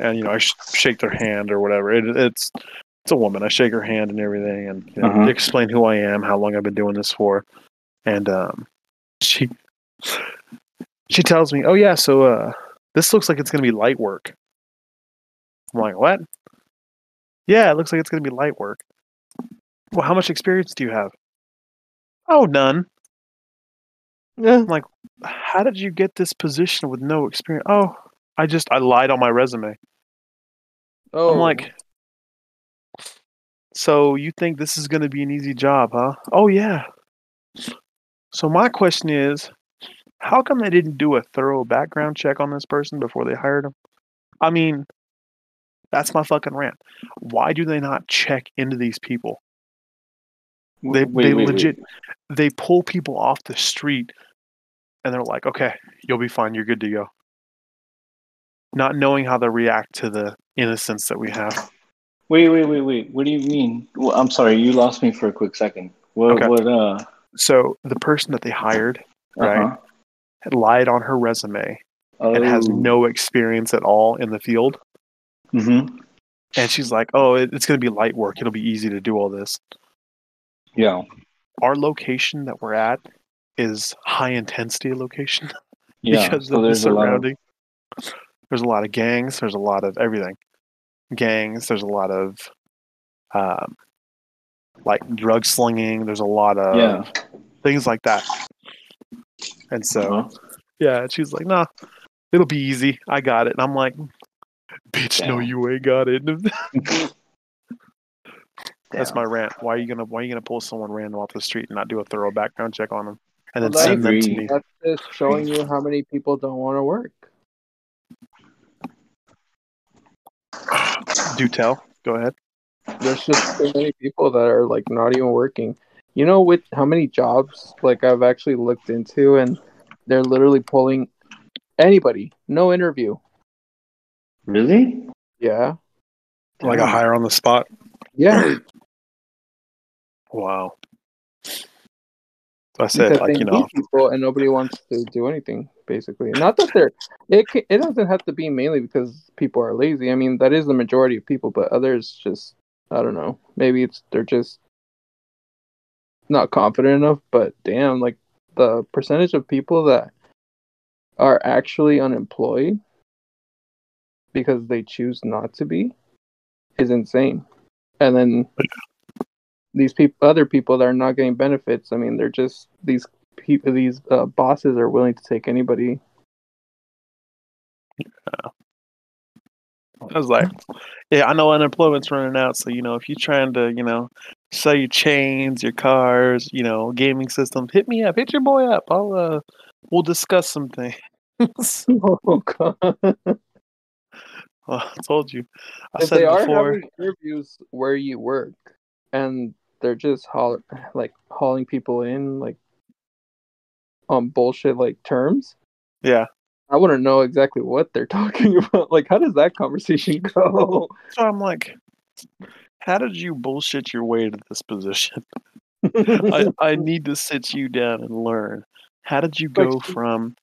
Speaker 1: and you know I sh- shake their hand or whatever. It, it's it's a woman. I shake her hand and everything, and you know,
Speaker 2: Uh-huh.
Speaker 1: explain who I am, how long I've been doing this for, and um, she she tells me, "Oh yeah, so uh, this looks like it's going to be light work." I'm like, "What?" Yeah, it looks like it's going to be light work. Well, how much experience do you have? Oh, none.
Speaker 3: Yeah.
Speaker 1: Like, how did you get this position with no experience? Oh, I just I lied on my resume.
Speaker 3: Oh,
Speaker 1: I'm like, oh. so you think this is going to be an easy job, huh? Oh yeah. So my question is, how come they didn't do a thorough background check on this person before they hired him? I mean, that's my fucking rant. Why do they not check into these people? They
Speaker 2: Wait,
Speaker 1: they
Speaker 2: wait, wait.
Speaker 1: legit they pull people off the street and they're like, "Okay, you'll be fine. You're good to go." Not knowing how to react to the innocence that we have.
Speaker 2: Wait, wait, wait, wait. What do you mean? Well, I'm sorry, you lost me for a quick second. What?
Speaker 1: Okay.
Speaker 2: What? Uh.
Speaker 1: So the person that they hired Right.
Speaker 2: uh-huh.
Speaker 1: had lied on her resume and has
Speaker 2: Oh.
Speaker 1: no experience at all in the field.
Speaker 2: Mm-hmm.
Speaker 1: And she's like, "Oh, it, it's going to be light work. It'll be easy to do all this."
Speaker 2: Yeah.
Speaker 1: Our location that we're at is high intensity location
Speaker 2: Yeah.
Speaker 1: because
Speaker 2: so
Speaker 1: of the
Speaker 2: a of.
Speaker 1: surrounding. There's a lot of gangs. There's a lot of everything. Gangs. There's a lot of, um, like drug slinging. There's a lot of
Speaker 2: Yeah.
Speaker 1: things like that. And so,
Speaker 2: Uh-huh.
Speaker 1: yeah, she's like, "Nah, it'll be easy. I got it." And I'm like, "Bitch, no, you ain't got it." That's my rant. Why are you gonna Why are you gonna pull someone random off the street and not do a thorough background check on them, and then
Speaker 3: Well,
Speaker 1: send them to me?
Speaker 3: that's just showing you how many people don't want to work.
Speaker 1: Do tell. Go ahead.
Speaker 3: There's just so many people that are like not even working. You know, with how many jobs like I've actually looked into, and they're literally pulling anybody, no interview.
Speaker 2: Really?
Speaker 3: Yeah,
Speaker 1: Like a
Speaker 2: Damn.
Speaker 1: hire on the spot.
Speaker 3: yeah.
Speaker 1: Wow. I said,
Speaker 3: because
Speaker 1: like you know,
Speaker 3: people and nobody wants to do anything basically not that they're it, ca- it doesn't have to be mainly because people are lazy i mean that is the majority of people but others just i don't know maybe it's they're just not confident enough but damn like the percentage of people that are actually unemployed because they choose not to be is insane and then these people other people that are not getting benefits i mean they're just these people these uh, bosses are willing to take anybody
Speaker 1: I was like, yeah, I know unemployment's running out, so you know, if you're trying to, you know, sell your chains, your cars, you know, gaming systems, hit me up, hit your boy up. I'll uh, we'll discuss some things.
Speaker 3: oh god
Speaker 1: Well, I told you. I
Speaker 3: if
Speaker 1: said
Speaker 3: they are
Speaker 1: before.
Speaker 3: having interviews where you work and they're just haul- like hauling people in like on bullshit like terms,
Speaker 1: Yeah.
Speaker 3: I want to know exactly what they're talking about. Like, how does that conversation go?
Speaker 1: So I'm like, how did you bullshit your way to this position? I, I need to sit you down and learn. How did you go from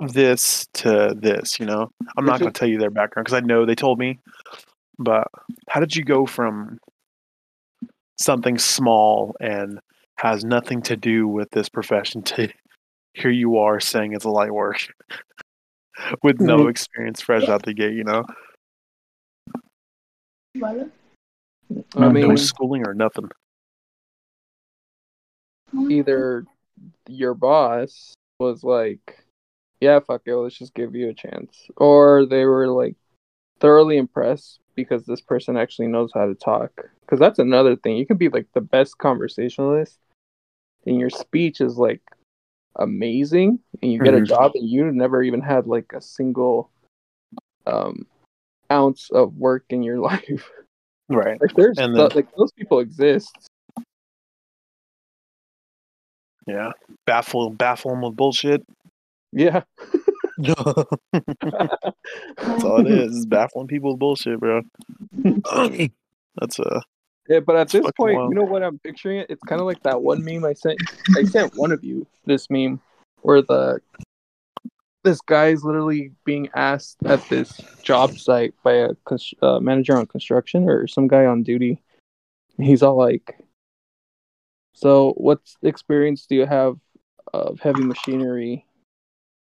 Speaker 1: this to this? You know, I'm not going to tell you their background because I know they told me. But how did you go from something small and has nothing to do with this profession to here you are saying it's a light work with no
Speaker 3: Mhm.
Speaker 1: experience fresh out the gate? You know,
Speaker 3: I mean,
Speaker 1: no
Speaker 3: mean,
Speaker 1: schooling or nothing.
Speaker 3: either your boss was like, "Yeah, fuck it, let's just give you a chance," or they were like thoroughly impressed because this person actually knows how to talk. Because that's another thing. You can be like the best conversationalist, and your speech is like amazing, and you get a
Speaker 1: Mhm.
Speaker 3: job, and you never even had like a single um ounce of work in your life.
Speaker 1: Right.
Speaker 3: like there's
Speaker 1: And
Speaker 3: th-
Speaker 1: then-
Speaker 3: like those people exist.
Speaker 1: Yeah. Baffle baffle them with bullshit.
Speaker 3: Yeah.
Speaker 1: That's all it is. is baffling people with bullshit, bro. That's a
Speaker 3: Yeah, but at this point,
Speaker 1: wild.
Speaker 3: you know what I'm picturing it? It's kind of like that one meme I sent. I sent one of you this meme where the this guy is literally being asked at this job site by a cons- uh, manager on construction or some guy on duty. He's all like, "So, what experience do you have of heavy machinery?"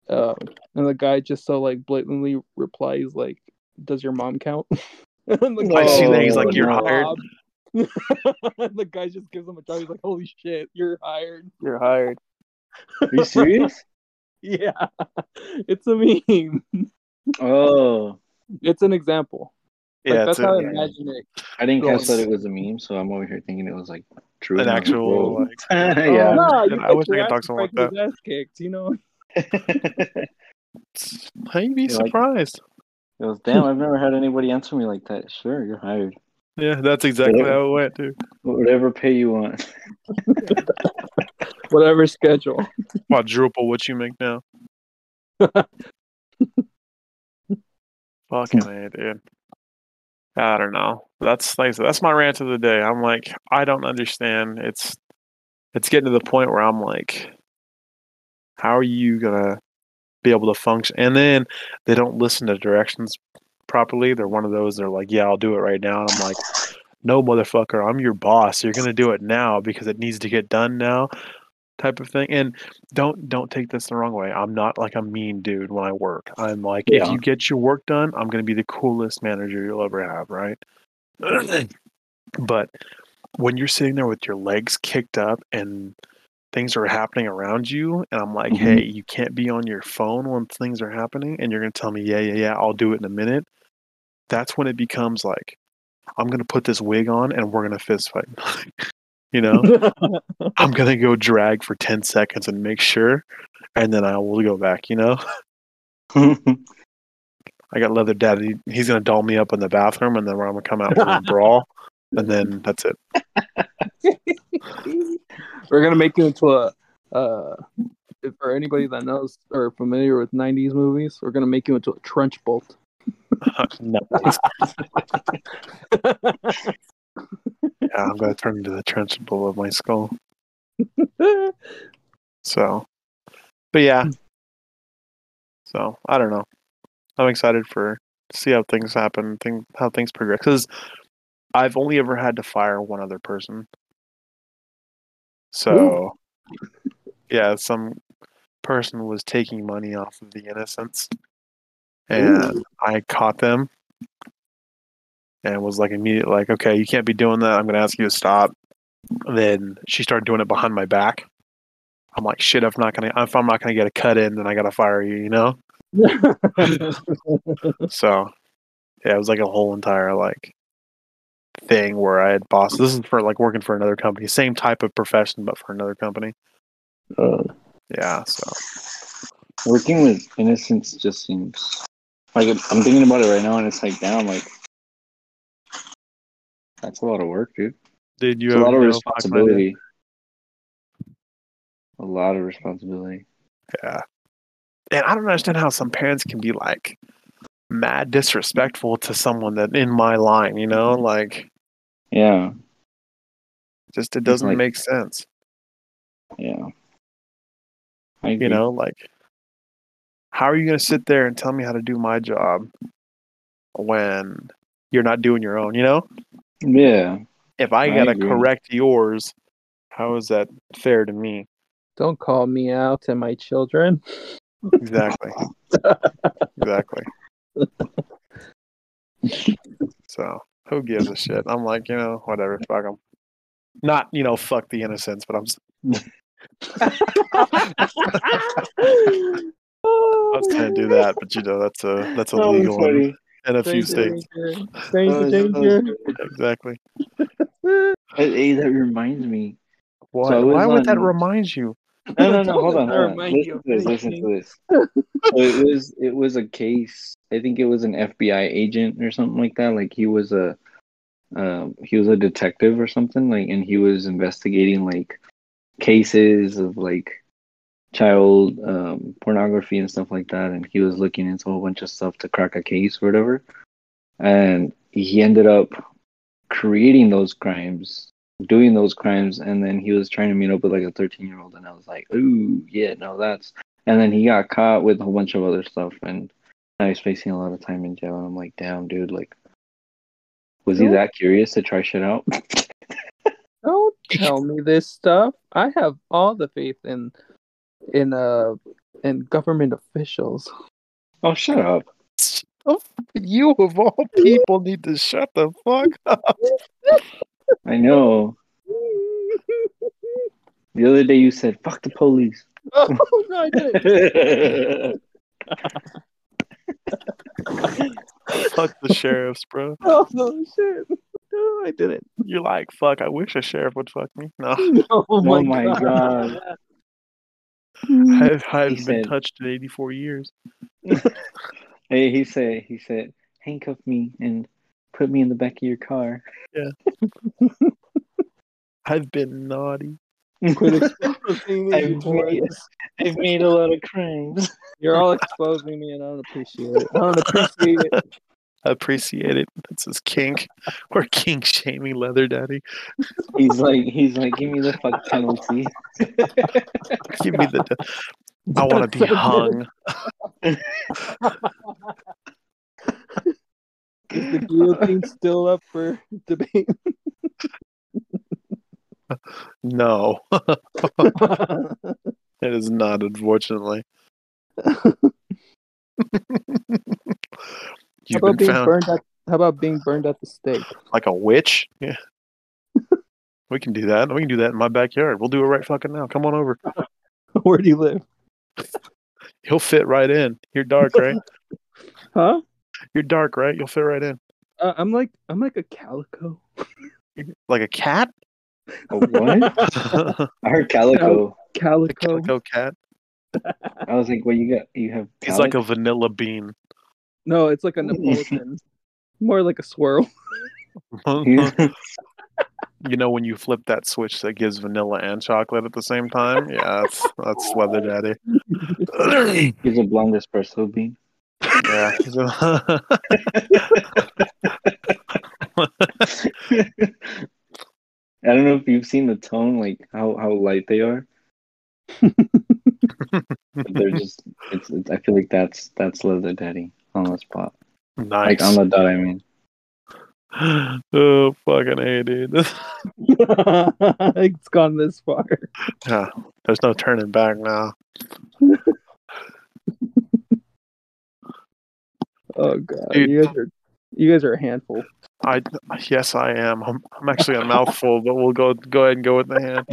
Speaker 3: Um, and the guy just so like blatantly replies like, "Does your mom count?" And the
Speaker 1: I see that. He's like, "You're
Speaker 2: no.
Speaker 1: hired."
Speaker 3: the guy just gives him a job. He's like, "Holy shit, you're hired."
Speaker 1: You're hired.
Speaker 2: Are you serious?
Speaker 3: Yeah, it's a meme.
Speaker 2: oh,
Speaker 3: It's an example. Like,
Speaker 1: Yeah,
Speaker 3: that's how I
Speaker 1: a,
Speaker 2: yeah.
Speaker 3: imagine it.
Speaker 2: I didn't catch that it was a meme, so I'm over here thinking it was like true.
Speaker 1: an actual like.
Speaker 2: yeah.
Speaker 3: Oh, no,
Speaker 1: I
Speaker 3: get
Speaker 1: wish I
Speaker 3: your
Speaker 1: could talk
Speaker 3: ass
Speaker 1: something like
Speaker 3: kicked, his ass kicked. You know.
Speaker 1: How you be
Speaker 2: You like-
Speaker 1: surprised?
Speaker 2: It was damn. I've never had anybody answer me like that. Sure, you're hired.
Speaker 1: Yeah, that's exactly
Speaker 2: Yeah.
Speaker 1: how it went, too.
Speaker 2: Whatever pay you want.
Speaker 3: Whatever schedule.
Speaker 1: Quadruple what you make now. Fucking a, dude. I don't know. That's like that's my rant of the day. I'm like, I don't understand. It's it's getting to the point where I'm like, how are you gonna be able to function? And then they don't listen to directions properly. They're one of those. They're like, yeah, I'll do it right now. And I'm like, no, motherfucker, I'm your boss. You're gonna do it now because it needs to get done now, type of thing. And don't don't take this the wrong way. I'm not like a mean dude when I work. I'm like, if you get your work done, I'm gonna be the coolest manager you'll ever have, right? but when you're sitting there with your legs kicked up and things are happening around you, and I'm like,
Speaker 2: Mhm.
Speaker 1: hey, you can't be on your phone when things are happening, and you're gonna tell me, yeah, yeah, yeah, I'll do it in a minute. That's when it becomes like, I'm gonna put this wig on and we're gonna fist fight. you know, I'm gonna go drag for ten seconds and make sure, and then I will go back. You know, I got leather daddy. He's gonna doll me up in the bathroom, and then I'm gonna come out for a brawl, and then that's it.
Speaker 3: We're gonna make you into a. Uh, for anybody that knows or familiar with '90s movies, we're gonna make you into a Trunchbull.
Speaker 1: no. Yeah, I'm gonna turn into the Trunchbull of my skull. So, but yeah. So I don't know. I'm excited for to see how things happen, think how things progress. Because I've only ever had to fire one other person. So, yeah, some person was taking money off of the innocents, and I caught them, and was like immediately like, "Okay, you can't be doing that. I'm gonna ask you to stop." then she started doing it behind my back. I'm like, shit, if I'm not gonna if I'm not gonna get a cut in, then I gotta fire you, you know? So yeah, it was like a whole entire like thing where I had bosses. This is for like working for another company, same type of profession, but for another company.
Speaker 3: Uh,
Speaker 1: Yeah, so
Speaker 2: Working with innocence just seems like I'm thinking about it right now, and it's like, damn, like that's a lot of work, dude.
Speaker 1: did you
Speaker 2: It's a lot of
Speaker 1: no fucking idea?
Speaker 2: responsibility. A lot of responsibility.
Speaker 1: Yeah. And I don't understand how some parents can be like mad disrespectful to someone that in my line, you know, like
Speaker 2: Yeah,
Speaker 1: just it doesn't
Speaker 2: like-
Speaker 1: make sense.
Speaker 2: yeah. I agree.
Speaker 1: You know, like how are you gonna sit there and tell me how to do my job when you're not doing your own, you know?
Speaker 2: Yeah.
Speaker 1: If I
Speaker 2: I
Speaker 1: gotta correct yours, how is that fair to me?
Speaker 3: Don't call me out and my children.
Speaker 1: Exactly. exactly. So who gives a shit? I'm like, you know, whatever, fuck them. Not, you know, fuck the innocents, but I'm. I was gonna do that, but you know, that's a that's illegal in, in a few states.
Speaker 3: Stranger danger.
Speaker 1: Exactly.
Speaker 2: Hey, that reminds me.
Speaker 1: Why?
Speaker 2: So
Speaker 1: Why would that remind you?
Speaker 2: No, no, no. Hold on. Hold on. Listen to this. Listen to this. So it was it was a case. I think it was an FBI agent or something like that. Like he was a um, he was a detective or something. Like, and he was investigating like cases of like child um, pornography and stuff like that. And he was looking into a whole bunch of stuff to crack a case or whatever. And he ended up creating those crimes doing those crimes and then he was trying to meet up with like a 13 year old and i was like ooh yeah no that's and then he got caught with a whole bunch of other stuff and now he's facing a lot of time in jail and i'm like damn dude like was he that curious to try shit out
Speaker 3: Don't tell me this stuff. I have all the faith in in uh in government officials.
Speaker 2: oh shut up
Speaker 1: Oh, you of all people need to shut the fuck up.
Speaker 2: i know the other day you said fuck the police
Speaker 3: oh no, I didn't.
Speaker 1: Fuck the sheriffs, bro.
Speaker 3: Oh no, shit. No, I didn't.
Speaker 1: You're like, fuck. I wish a sheriff would fuck me. No,
Speaker 3: Oh my,
Speaker 2: my
Speaker 3: god.
Speaker 2: God.
Speaker 1: I, I've
Speaker 2: He
Speaker 1: been
Speaker 2: said-
Speaker 1: touched in 84 years.
Speaker 2: hey he said he said handcuff me and put me in the back of your car Yeah.
Speaker 1: I've been naughty.
Speaker 3: Quit exposing me.
Speaker 2: I've made- i've made a lot of crimes
Speaker 3: You're all exposing me, and I don't appreciate it. I don't appreciate it.
Speaker 1: I appreciate it. That's his kink. We're kink shaming leather daddy.
Speaker 2: He's like, he's like, give me the fuck penalty.
Speaker 1: Give me the. de- I want to be hung.
Speaker 3: Is the guillotine still up for debate?
Speaker 1: No, it is not. Unfortunately,
Speaker 3: How about being
Speaker 1: found
Speaker 3: burned at? How about being burned at the stake?
Speaker 1: like a witch. Yeah, we can do that. We can do that in my backyard. We'll do it right fucking now. Come on over.
Speaker 3: Where do you live?
Speaker 1: He'll fit right in. You're dark, right?
Speaker 3: Huh?
Speaker 1: You're dark, right? You'll fit right in.
Speaker 3: Uh, I'm like I'm like a calico.
Speaker 1: Like a cat?
Speaker 2: A what? I heard calico.
Speaker 3: Calico.
Speaker 1: Calico cat.
Speaker 2: I was like, what you got? You have.
Speaker 1: He's like a vanilla bean.
Speaker 3: No, it's like a Napoleon. More like a swirl.
Speaker 1: you know when you flip that switch that gives vanilla and chocolate at the same time? Yeah, that's that's leather daddy.
Speaker 2: He's a blonde espresso bean.
Speaker 1: Yeah.
Speaker 2: I don't know if you've seen the tone, like how how light they are. They're just. It's, it's. I feel like that's that's leather daddy on the spot.
Speaker 1: nice.
Speaker 2: Like on the dot. I mean.
Speaker 1: oh fucking a, dude.
Speaker 3: it's gone this far.
Speaker 1: yeah, there's no turning back now.
Speaker 3: Oh god,
Speaker 1: Dude.
Speaker 3: you guys are you guys are a handful.
Speaker 1: I yes, I am. I'm, I'm actually a mouthful, but we'll go go ahead and go with the hand.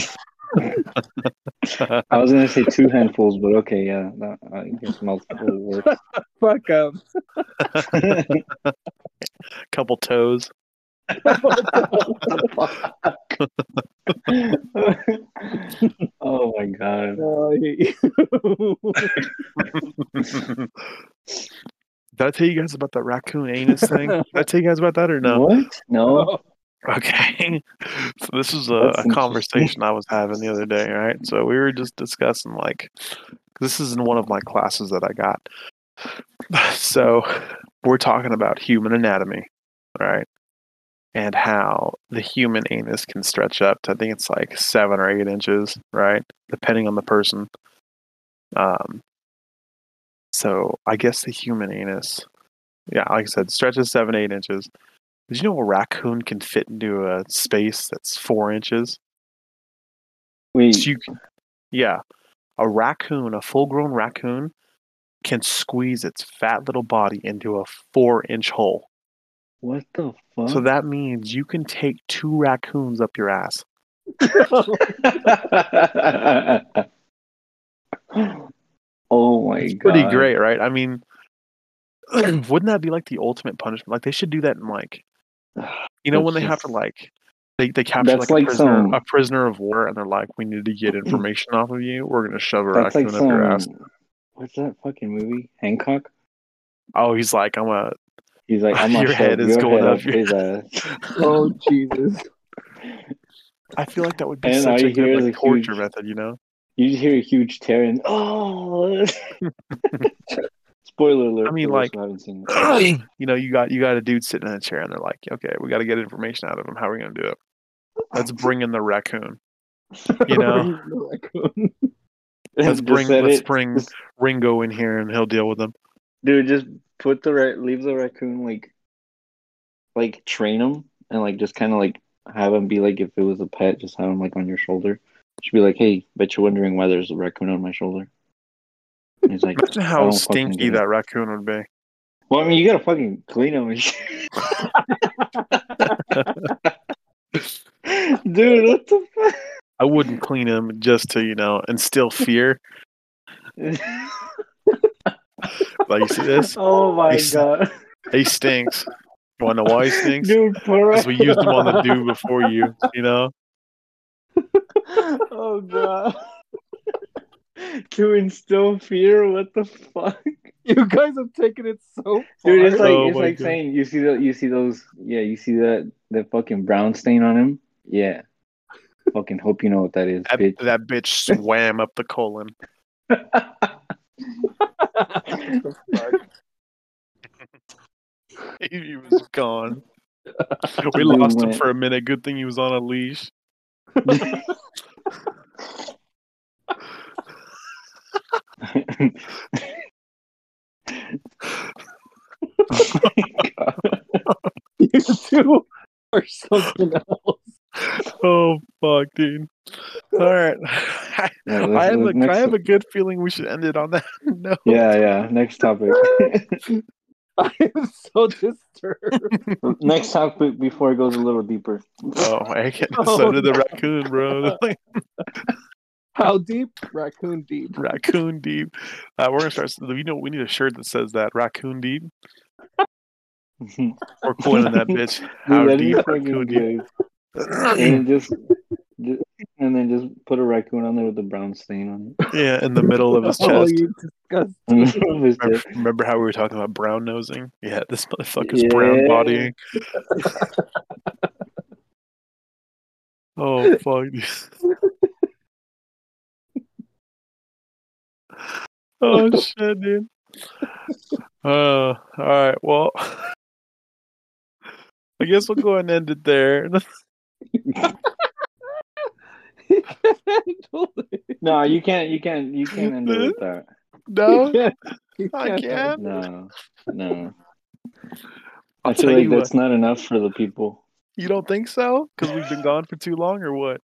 Speaker 2: I was gonna say two handfuls, but okay, yeah, that, I guess multiple works.
Speaker 3: Fuck up.
Speaker 1: Couple toes.
Speaker 2: oh my god.
Speaker 3: Oh, I hate you.
Speaker 1: Did I tell you guys about that raccoon anus thing? Did I tell you guys about that or no?
Speaker 2: What? No.
Speaker 1: Okay. so this is a, a conversation I was having the other day, right? So we were just discussing like This is in one of my classes that I got. So we're talking about human anatomy, right? And how the human anus can stretch up to I think it's like seven or eight inches, right? Depending on the person. Um, so I guess the human anus, yeah, like I said, stretches seven, eight inches. Did you know a raccoon can fit into a space that's four inches?
Speaker 2: Wait,
Speaker 1: So you yeah, a raccoon, a full-grown raccoon, can squeeze its fat little body into a four-inch hole.
Speaker 2: what the fuck?
Speaker 1: So that means you can take two raccoons up your ass.
Speaker 2: oh my
Speaker 1: It's
Speaker 2: god.
Speaker 1: pretty great, right? I mean, wouldn't that be like the ultimate punishment? Like they should do that in like, you know, when they
Speaker 2: That's
Speaker 1: have to like, they they capture
Speaker 2: That's
Speaker 1: like,
Speaker 2: like
Speaker 1: a prisoner,
Speaker 2: some-
Speaker 1: a prisoner of war, and they're like, we need to get information off of you. We're gonna shove a
Speaker 2: That's
Speaker 1: raccoon
Speaker 2: like
Speaker 1: up your ass.
Speaker 2: What's that fucking movie? Hancock.
Speaker 1: Oh, he's like, I'm a.
Speaker 2: He's like, I'm
Speaker 1: Your
Speaker 2: shove
Speaker 1: head is
Speaker 2: your
Speaker 1: going
Speaker 2: head
Speaker 1: up
Speaker 2: up
Speaker 1: your-
Speaker 2: his ass.
Speaker 3: oh Jesus!
Speaker 1: I feel like that would be
Speaker 2: And
Speaker 1: such a good like, torture
Speaker 2: huge-
Speaker 1: method, you know?
Speaker 2: You just hear a huge tear and oh. Spoiler alert!
Speaker 1: I mean, like- you know, you got you got a dude sitting in a chair, and they're like, okay, we got to get information out of him. How are we gonna do it? Let's bring in the raccoon. You know,
Speaker 3: Raccoon.
Speaker 1: let's bring let's
Speaker 2: it.
Speaker 1: bring Ringo in here, and he'll deal with them.
Speaker 2: Dude, just put the ra- leave the raccoon like, like train him and like just kind of like have him be like if it was a pet, just have him like on your shoulder. Should be like, hey, bet you're wondering why there's a raccoon on my shoulder. And he's like,
Speaker 1: Imagine how stinky that raccoon would be.
Speaker 2: well, I mean, you gotta fucking clean him. Dude, what the fuck?
Speaker 1: I wouldn't clean him just to you know instill fear. Like you see this?
Speaker 2: oh my
Speaker 1: He's-
Speaker 2: god,
Speaker 1: He stinks. You want to know why he stinks?
Speaker 2: dude!
Speaker 1: Because we used him on the dude before you. You know.
Speaker 2: Oh god. to instill fear, what the fuck?
Speaker 3: You guys have taken it so far.
Speaker 2: Dude, it's like
Speaker 1: Oh
Speaker 2: it's like
Speaker 1: God.
Speaker 2: saying you see the you see those yeah, you see that that fucking brown stain on him? Yeah. fucking hope you know what that is,
Speaker 1: That,
Speaker 2: bitch.
Speaker 1: that bitch swam up the colon. He was gone. We lost him for a minute. Good thing he was on a leash.
Speaker 3: You two are something else.
Speaker 1: Oh fuck, dude. All right. I,
Speaker 2: Yeah, let's-
Speaker 1: have a, I have a good feeling we should end it on that note.
Speaker 2: yeah, yeah. Next topic.
Speaker 3: I am so disturbed.
Speaker 2: next topic before it goes a little deeper.
Speaker 1: Oh, I can,
Speaker 3: Oh,
Speaker 1: so did the
Speaker 3: no.
Speaker 1: raccoon, bro.
Speaker 3: How deep? Raccoon deep.
Speaker 1: raccoon deep. Uh, we're gonna start. You know, we need a shirt that says that raccoon deep.
Speaker 2: Dude,
Speaker 1: We're coining that bitch. How
Speaker 2: that'd
Speaker 1: deep raccoon deep?
Speaker 2: and just, just and then just put a raccoon on there with a brown stain on it.
Speaker 1: Yeah, in the middle of his
Speaker 3: Oh,
Speaker 1: chest.
Speaker 3: you disgusting.
Speaker 2: In the middle of his
Speaker 1: Remember, remember how we were talking about brown nosing? Yeah, this motherfucker's brown bodying. Oh fuck. oh shit, dude. Uh, all right. Well, I guess we'll go ahead and end it there.
Speaker 3: He can't handle it.
Speaker 2: No, you can't. You can't. You can't end it with that.
Speaker 1: no,
Speaker 3: He can't- he
Speaker 1: I
Speaker 3: can't
Speaker 1: can't.
Speaker 2: No, no.
Speaker 1: I'll
Speaker 2: I feel
Speaker 1: tell
Speaker 2: like
Speaker 1: you
Speaker 2: that's not enough for the people.
Speaker 1: You don't think so? Because we've been gone for too long, or what?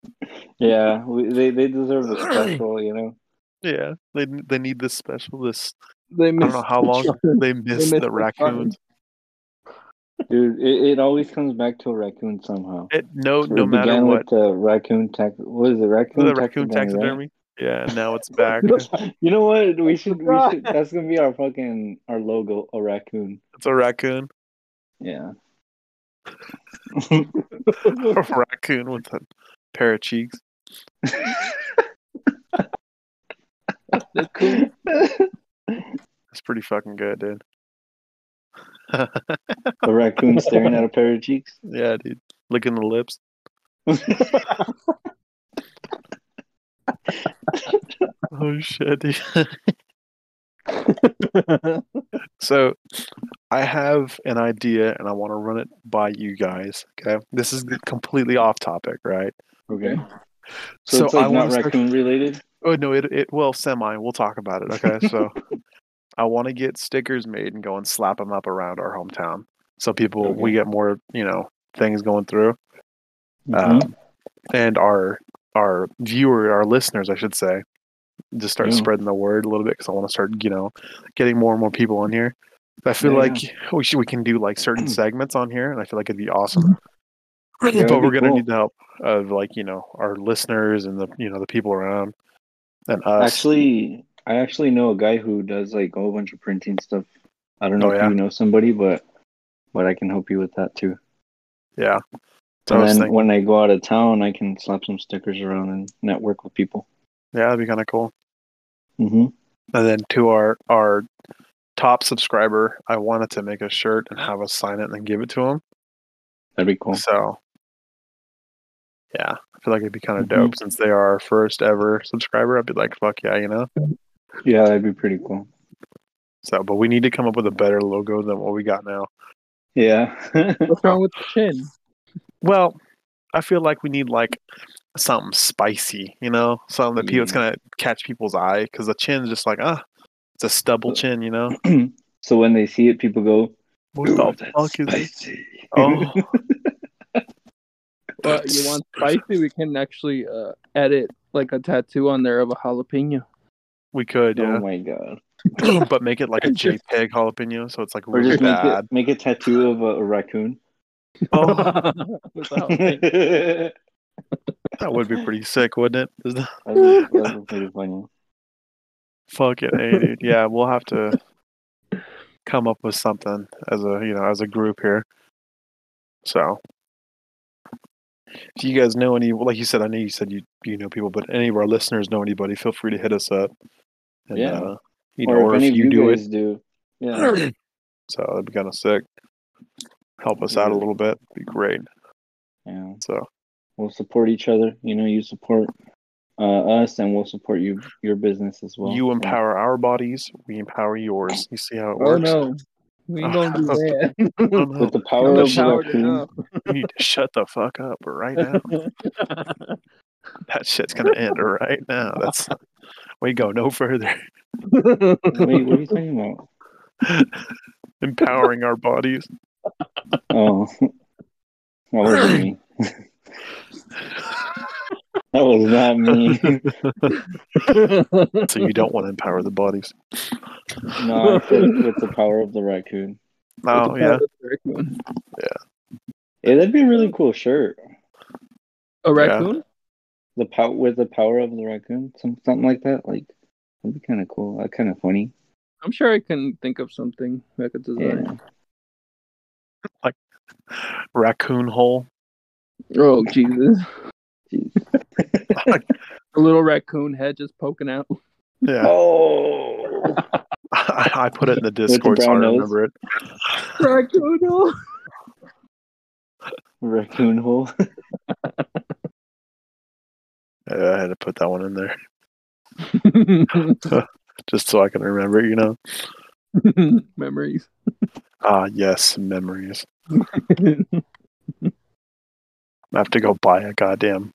Speaker 2: Yeah, we, they they deserve a special. You know.
Speaker 1: Yeah, they they need this special. This
Speaker 3: They
Speaker 1: I don't know how long they missed
Speaker 3: missed
Speaker 1: the
Speaker 3: the
Speaker 1: raccoons.
Speaker 2: Dude, it, it always comes back to a raccoon somehow.
Speaker 1: It, no,
Speaker 2: So
Speaker 1: no
Speaker 2: it
Speaker 1: matter
Speaker 2: began
Speaker 1: what.
Speaker 2: with the raccoon tax. What is it? Raccoon,
Speaker 1: the raccoon
Speaker 2: taxidermy,
Speaker 1: taxidermy. Yeah, and now it's back.
Speaker 2: You know what? We should. We should. That's gonna be our fucking our logo. A raccoon.
Speaker 1: it's a raccoon.
Speaker 2: Yeah.
Speaker 1: a raccoon with a pair of cheeks.
Speaker 3: Raccoon.
Speaker 1: It's pretty fucking good, dude.
Speaker 2: A raccoon staring at a pair of cheeks.
Speaker 1: Yeah, dude. Licking the lips. oh shit. dude. so I have an idea and I want to run it by you guys. Okay. This is completely off topic, right?
Speaker 2: Okay. So, it's like
Speaker 1: I
Speaker 2: not
Speaker 1: wanna start-
Speaker 2: raccoon related.
Speaker 1: Oh no, it it well semi. We'll talk about it. Okay, so I want to get stickers made and go and slap them up around our hometown, so people we get more you know things going through,
Speaker 2: Mhm.
Speaker 1: um, and our our viewer, our listeners, I should say, just start
Speaker 2: Yeah.
Speaker 1: spreading the word a little bit because I want to start you know getting more and more people in here. I feel
Speaker 2: Yeah,
Speaker 1: like we should we can do like certain segments on here, and I feel like it'd be awesome.
Speaker 2: that'd
Speaker 1: but
Speaker 2: be
Speaker 1: we're gonna
Speaker 2: cool.
Speaker 1: need the help of like you know our listeners and the you know the people around and us.
Speaker 2: Actually, I actually know a guy who does like a whole bunch of printing stuff. I don't know
Speaker 1: Oh,
Speaker 2: if
Speaker 1: yeah?
Speaker 2: you know somebody, but but I can help you with that too.
Speaker 1: Yeah. So
Speaker 2: And then
Speaker 1: thinking,
Speaker 2: when I go out of town, I can slap some stickers around and network with people.
Speaker 1: yeah, that'd be kind of cool.
Speaker 2: Mm-hmm.
Speaker 1: And then to our our top subscriber, I wanted to make a shirt and have us sign it and then give it to him.
Speaker 2: That'd be cool.
Speaker 1: So, yeah, I feel like it'd be kind of
Speaker 2: Mhm.
Speaker 1: dope since they are our first ever subscriber. I'd be like, fuck yeah, you know.
Speaker 2: Yeah, that'd be pretty cool.
Speaker 1: So, but we need to come up with a better logo than what we got now.
Speaker 2: Yeah.
Speaker 3: What's wrong with the chin?
Speaker 1: Well, I feel like we need like something spicy, you know, something that people it's gonna catch people's eye because the chin's just like ah, it's a stubble chin, you know.
Speaker 2: so when they see it, people go,
Speaker 1: What
Speaker 2: "Ooh,
Speaker 1: the
Speaker 2: that's
Speaker 1: fuck is this?
Speaker 2: spicy."
Speaker 1: Oh,
Speaker 3: But you want spicy? We can actually uh, edit like a tattoo on there of a jalapeno.
Speaker 1: We could,
Speaker 2: Oh
Speaker 1: yeah,
Speaker 2: my god.
Speaker 1: but make it like a JPEG jalapeno, so it's like
Speaker 2: Or
Speaker 1: really
Speaker 2: just make
Speaker 1: bad.
Speaker 2: it, make a tattoo of a, a raccoon.
Speaker 1: Oh,
Speaker 3: With a jalapeno.
Speaker 1: that would be pretty sick, wouldn't it?
Speaker 2: That'd be, that'd be pretty funny.
Speaker 1: Fuck it, hey, dude. Yeah, we'll have to come up with something as a you know as a group here. So, if you guys know any, like you said, I know you said you you know people, but any of our listeners know anybody, feel free to hit us up. And,
Speaker 2: Yeah.
Speaker 1: uh, you know,
Speaker 2: or,
Speaker 1: or
Speaker 2: if
Speaker 1: if you
Speaker 2: of you
Speaker 1: do
Speaker 2: guys do, yeah,
Speaker 1: it, so that'd be kind of sick. Help us out a little bit, be great.
Speaker 2: yeah,
Speaker 1: So,
Speaker 2: we'll support each other. You know, you support uh, us, and we'll support you, your business as well.
Speaker 1: you
Speaker 2: So-
Speaker 1: empower our bodies, we empower yours. You see how it
Speaker 3: oh
Speaker 1: works?
Speaker 3: no, we ain't gonna do that.
Speaker 1: Oh, no.
Speaker 2: with the power
Speaker 3: I'm
Speaker 2: of the
Speaker 3: empowered
Speaker 2: raccoon.
Speaker 1: You need to shut the fuck up right now. That shit's gonna end right now. That's we go no further.
Speaker 2: Wait, what are you talking about?
Speaker 1: Empowering our bodies.
Speaker 2: Oh, that wasn't me. That was not me.
Speaker 1: So you don't want to empower the bodies.
Speaker 2: no, I said with the power of the raccoon.
Speaker 1: Oh yeah.
Speaker 2: yeah. Yeah, that'd be a really cool shirt.
Speaker 3: A raccoon?
Speaker 2: The pow with the power of the raccoon, some something like that. Like that'd be kind of cool. Uh, that kind of funny.
Speaker 3: I'm sure I can think of something I could design.
Speaker 2: Yeah.
Speaker 1: Raccoon hole.
Speaker 3: Oh Jesus!
Speaker 2: Jeez.
Speaker 3: A little raccoon head just poking out.
Speaker 1: Yeah.
Speaker 2: Oh.
Speaker 1: I, I put it in the
Speaker 2: the
Speaker 1: Discord so I
Speaker 2: brown nose?
Speaker 1: remember it.
Speaker 3: Raccoon hole.
Speaker 2: Raccoon hole.
Speaker 1: I had to put that one in there just so I can remember you know.
Speaker 3: Memories.
Speaker 1: Ah yes, memories. I have to go buy a goddamn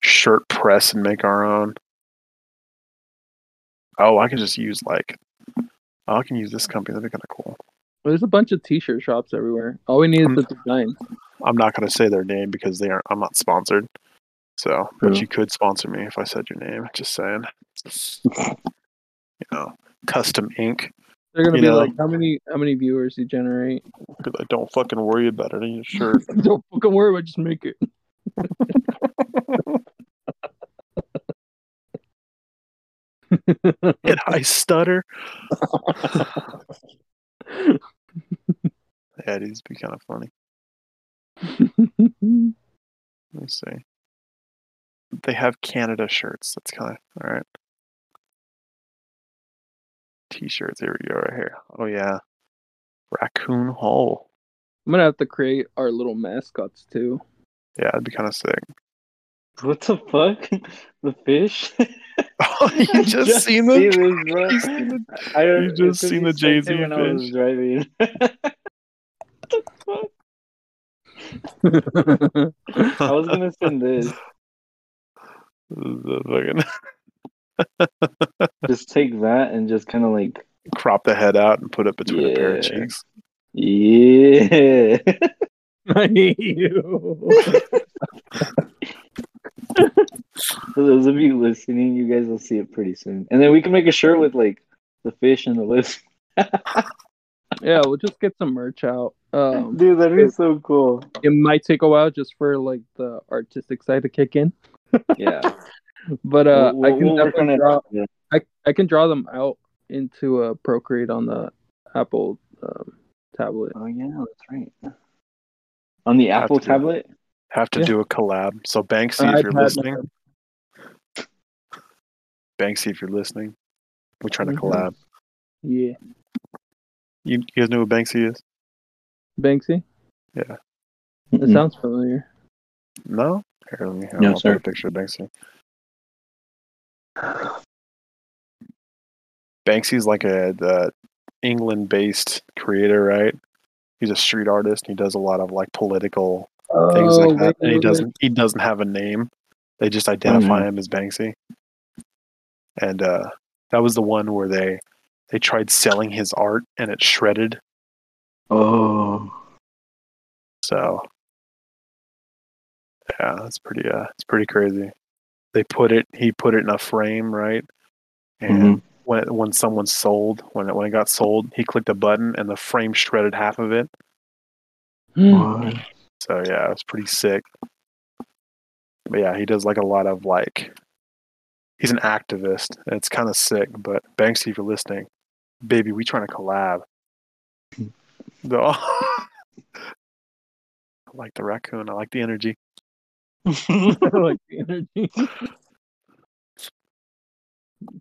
Speaker 1: shirt press and make our own. Oh, I can just use like oh, I can use this company. That'd be kind of cool.
Speaker 3: There's a bunch of t-shirt shops everywhere. All we need is
Speaker 1: Um,
Speaker 3: the design.
Speaker 1: I'm not gonna say their name because they aren't. I'm not sponsored. So, but
Speaker 3: True.
Speaker 1: you could sponsor me if I said your name. Just saying. you know, custom ink.
Speaker 3: They're gonna
Speaker 1: you
Speaker 3: be
Speaker 1: know-
Speaker 3: like, how many how many viewers do you generate?
Speaker 1: Because I don't fucking worry about it. I need a shirt.
Speaker 3: Don't fucking worry about it, just make it.
Speaker 1: Did I stutter? Yeah, these be kind of funny. Let me see. They have Canada shirts. That's kind of all right. T-shirts. Here we go. Right here. Oh yeah, raccoon hole.
Speaker 3: I'm gonna have to create our little mascots too.
Speaker 1: Yeah, it'd be kind of sick.
Speaker 2: What the fuck? The fish?
Speaker 1: Oh, you just, seen
Speaker 2: see this, bro.
Speaker 1: You seen the-
Speaker 2: I don't,
Speaker 1: you just seen the Jay-Z
Speaker 2: when I was
Speaker 1: fish.
Speaker 2: driving. I was gonna send this.
Speaker 1: The fucking
Speaker 2: Just take that and just kind of like,
Speaker 1: crop the head out and put it between a pair of cheeks.
Speaker 2: yeah.
Speaker 3: I hate you.
Speaker 2: For those of you listening, you guys will see it pretty soon. And then we can make a shirt with like the fish and the list.
Speaker 3: yeah, we'll just get some merch out. Um,
Speaker 2: Dude, that'd be so cool.
Speaker 3: it might take a while just for like the artistic side to kick in,
Speaker 2: Yeah.
Speaker 3: but uh,
Speaker 2: We'll-
Speaker 3: I can
Speaker 2: we'll
Speaker 3: definitely draw.
Speaker 2: Yeah.
Speaker 3: I I can draw them out into a Procreate on the Apple um, tablet.
Speaker 2: Oh yeah, that's right. On the
Speaker 1: Have
Speaker 2: Apple
Speaker 1: to do
Speaker 2: tablet.
Speaker 1: Have to
Speaker 3: Yeah.
Speaker 1: do a collab. So Banksy,
Speaker 3: Uh,
Speaker 1: if you're
Speaker 3: iPad,
Speaker 1: listening, Banksy, if you're listening, we're trying to
Speaker 3: Mhm.
Speaker 1: collab.
Speaker 3: Yeah,
Speaker 1: You, you guys know who Banksy is?
Speaker 3: Banksy.
Speaker 1: Yeah.
Speaker 3: It
Speaker 2: Mhm.
Speaker 3: sounds familiar.
Speaker 1: No. Here, let me.
Speaker 2: No,
Speaker 1: I'll
Speaker 2: sir.
Speaker 1: a picture of Banksy. Banksy's like a the England-based creator, right? He's a street artist. He does a lot of like political things
Speaker 3: Oh,
Speaker 1: like that,
Speaker 3: wait,
Speaker 1: and he doesn't he doesn't have a name. They just identify
Speaker 2: Mhm.
Speaker 1: him as Banksy. And uh, that was the one where they they tried selling his art and it shredded.
Speaker 2: Oh.
Speaker 1: So yeah, that's pretty uh, it's pretty crazy. They put it he put it in a frame, right? And
Speaker 2: Mhm.
Speaker 1: when it, when someone sold when it when it got sold, he clicked a button and the frame shredded half of it.
Speaker 3: wait.
Speaker 2: What?
Speaker 1: So yeah, it's pretty sick. But yeah, he does like a lot of like he's an activist. And it's kind of sick. But Banksy, if you're listening, baby, we trying to collab. The- I like the raccoon. I like the energy.
Speaker 3: Like the energy.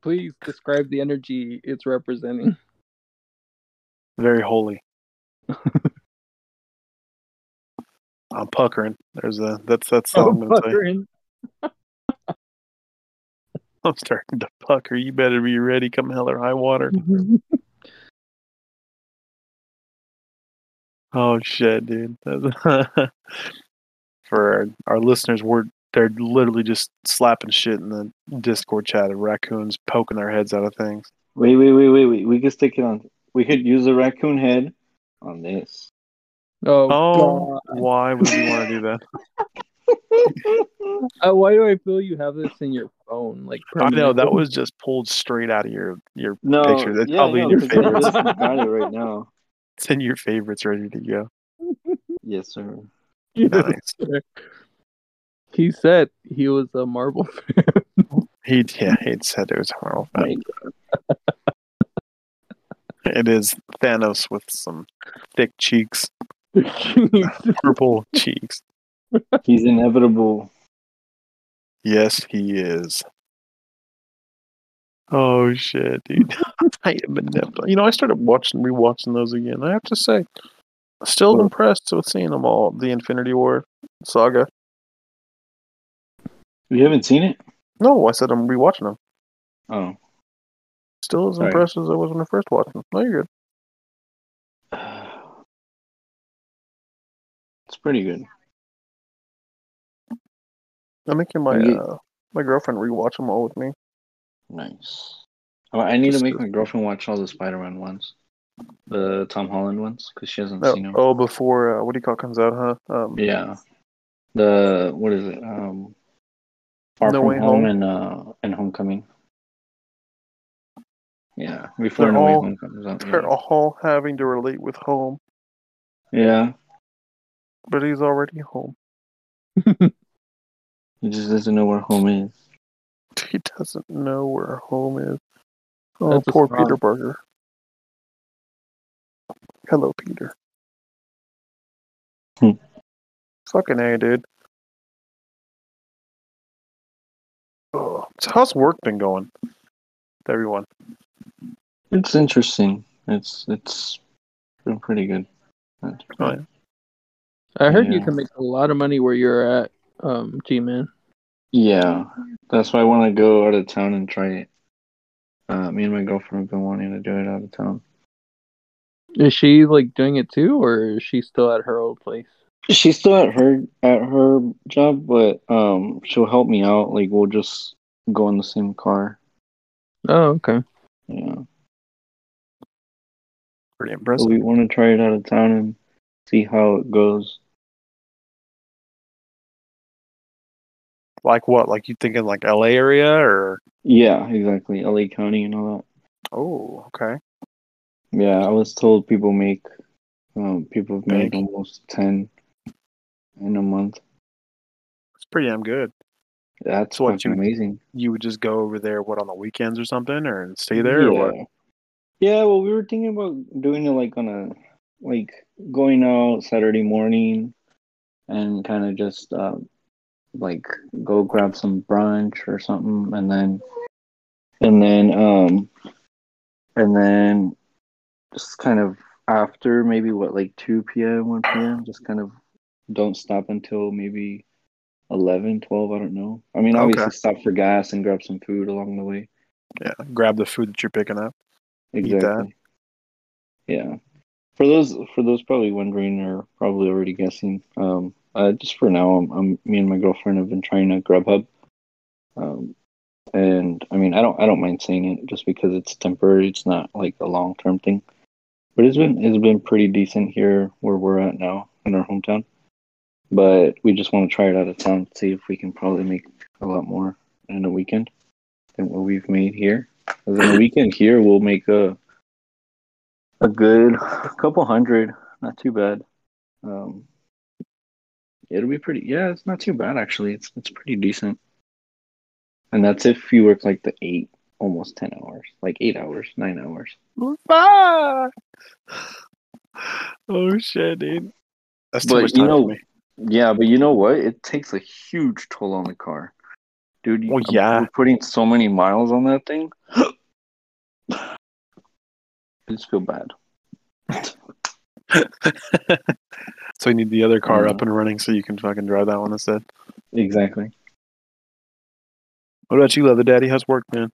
Speaker 3: Please describe the energy it's representing.
Speaker 1: Very holy. I'm puckering. There's a that's that's oh, all I'm gonna say.
Speaker 3: Puckering.
Speaker 1: I'm starting to pucker. You better be ready. Come hell or high water. Oh shit, dude! That's- For our, our listeners, we're they're literally just slapping shit in the Discord chat of raccoons poking their heads out of things.
Speaker 2: Wait, wait, wait, wait, wait. We could stick it on. We could use a raccoon head on this.
Speaker 3: Oh,
Speaker 1: Oh, why would you want to do that?
Speaker 3: Uh, why do I feel you have this in your phone? Like
Speaker 1: I know that was just pulled straight out of your your
Speaker 2: No,
Speaker 1: picture. That's
Speaker 2: yeah,
Speaker 1: probably
Speaker 2: no,
Speaker 1: in your favorites.
Speaker 2: just got it right now.
Speaker 1: It's in your favorites, ready to go.
Speaker 2: Yes, sir.
Speaker 1: Nice.
Speaker 3: He said he was a Marvel fan.
Speaker 1: He yeah, he said it was horrible. but
Speaker 2: Right.
Speaker 1: It is Thanos with some thick cheeks, purple cheeks.
Speaker 2: He's inevitable.
Speaker 1: Yes, he is. Oh shit, dude! I am inept. You know, I started watching, rewatching those again. I have to say, still impressed with seeing them all. The Infinity War saga.
Speaker 2: You haven't seen it?
Speaker 1: No, I said I'm rewatching them.
Speaker 2: Oh.
Speaker 1: Still as
Speaker 2: Sorry.
Speaker 1: impressed as I was when I first watched them. No, you're good.
Speaker 2: It's pretty good.
Speaker 1: I'm making my
Speaker 2: Yeah.
Speaker 1: uh, my girlfriend rewatch them all with me.
Speaker 2: Nice. Oh, I need to make my girlfriend watch all the Spider-Man ones, the Tom Holland ones, because she hasn't
Speaker 1: Oh,
Speaker 2: seen them.
Speaker 1: oh, before uh, what do you call it comes out, huh? Um,
Speaker 2: Yeah. The what is it? Um, Far
Speaker 1: No
Speaker 2: From
Speaker 1: Way
Speaker 2: Home,
Speaker 1: Home?
Speaker 2: and uh and Homecoming. Yeah, before
Speaker 1: They're
Speaker 2: No Way Home comes out.
Speaker 1: They're
Speaker 2: Yeah.
Speaker 1: all having to relate with home,
Speaker 2: yeah,
Speaker 1: but he's already home.
Speaker 2: he just doesn't know where home is.
Speaker 1: He doesn't know where home is. Oh,
Speaker 3: That's
Speaker 1: poor. Peter Parker. Hello, Peter.
Speaker 2: Hmm.
Speaker 1: Fucking A, dude. Oh, so how's work been going? With everyone.
Speaker 2: It's interesting. It's it's been pretty good. It's
Speaker 1: Oh, yeah.
Speaker 3: I heard you can make a lot of money where you're at, um, G Man.
Speaker 2: Yeah, that's why I want to go out of town and try it. Uh, me and my girlfriend have been wanting to do it out of town.
Speaker 3: Is she like doing it too, or is she still at her old place?
Speaker 2: She's still at her at her job, but um, she'll help me out. Like we'll just go in the same car.
Speaker 3: Oh, okay.
Speaker 2: Yeah,
Speaker 1: Pretty
Speaker 2: so
Speaker 1: impressive.
Speaker 2: we want to try it out of town and see how it goes.
Speaker 1: Like what? Like you thinking like LA area or?
Speaker 2: Yeah, exactly. LA County and all that.
Speaker 1: Oh, okay.
Speaker 2: Yeah, I was told people make um people have made almost ten in a month.
Speaker 1: It's pretty damn good.
Speaker 2: That's
Speaker 1: So what, you-
Speaker 2: amazing.
Speaker 1: You would just go over there, what on the weekends or something, or stay there, or what?
Speaker 2: Yeah. Yeah, well, we were thinking about doing it like on a like going out Saturday morning and kind of just um, like go grab some brunch or something, and then and then um and then just kind of after maybe what like two p.m. one p.m. just kind of don't stop until maybe 11, 12, I don't know. I mean, obviously
Speaker 1: Okay.
Speaker 2: stop for gas and grab some food along the way.
Speaker 1: Yeah, grab the food that you're picking up.
Speaker 2: Exactly. Yeah. For those for those probably wondering or probably already guessing, um, uh, just for now, I'm, I'm me and my girlfriend have been trying to Grubhub, um, and I mean, I don't I don't mind saying it just because it's temporary. It's not like a long term thing, but it's been it's been pretty decent here where we're at now in our hometown. But we just want to try it out of town, see if we can probably make a lot more in a weekend than what we've made here. 'Cause in a weekend here, we'll make a a good couple hundred, not too bad. Um, it'll be pretty. Yeah, it's not too bad actually. It's it's pretty decent. And that's if you work like the eight, almost ten hours, like eight hours, nine hours.
Speaker 1: Ah! Oh shit, dude. That's too
Speaker 2: But
Speaker 1: much
Speaker 2: you know-
Speaker 1: for me.
Speaker 2: Yeah, but you know what? It takes a huge toll on the car, dude. You,
Speaker 1: Well, yeah.
Speaker 2: we're putting so many miles on that thing. I just feel bad.
Speaker 1: so you need the other car up and running so you can fucking drive that one instead.
Speaker 2: Exactly.
Speaker 1: What about you, Leather Daddy? How's work, man?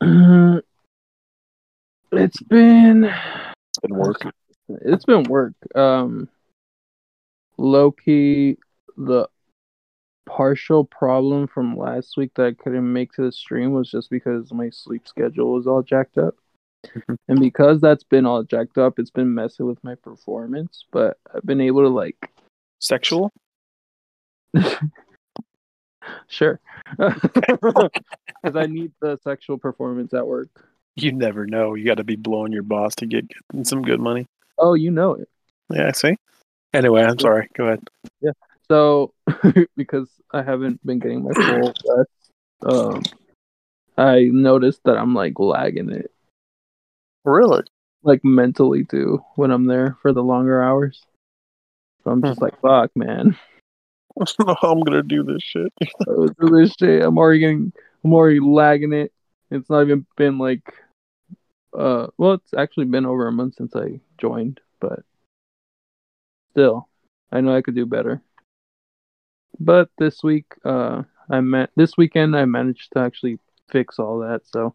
Speaker 3: it's been
Speaker 1: It's been work.
Speaker 3: it's been work. Um, low key, the partial problem from last week that I couldn't make to the stream was just because my sleep schedule was all jacked up. And because that's been all jacked up, it's been messing with my performance. But I've been able to like,
Speaker 1: Sexual?
Speaker 3: sure, because I need the sexual performance at work.
Speaker 1: You never know. You got to be blowing your boss to get some good money.
Speaker 3: Oh, you know it.
Speaker 1: Yeah, I see? Anyway, I'm sorry. Go ahead. Yeah.
Speaker 3: So, because I haven't been getting my full rest, um, I noticed that I'm like lagging it,
Speaker 1: Really?
Speaker 3: like mentally too, when I'm there for the longer hours. So I'm just like, fuck, man.
Speaker 1: I'm going to do this shit.
Speaker 3: Do this shit. I'm already getting, I'm already lagging it. It's not even been like, uh, well, it's actually been over a month since I joined, but still, I know I could do better. But this week, uh, I met this weekend. I managed to actually fix all that, so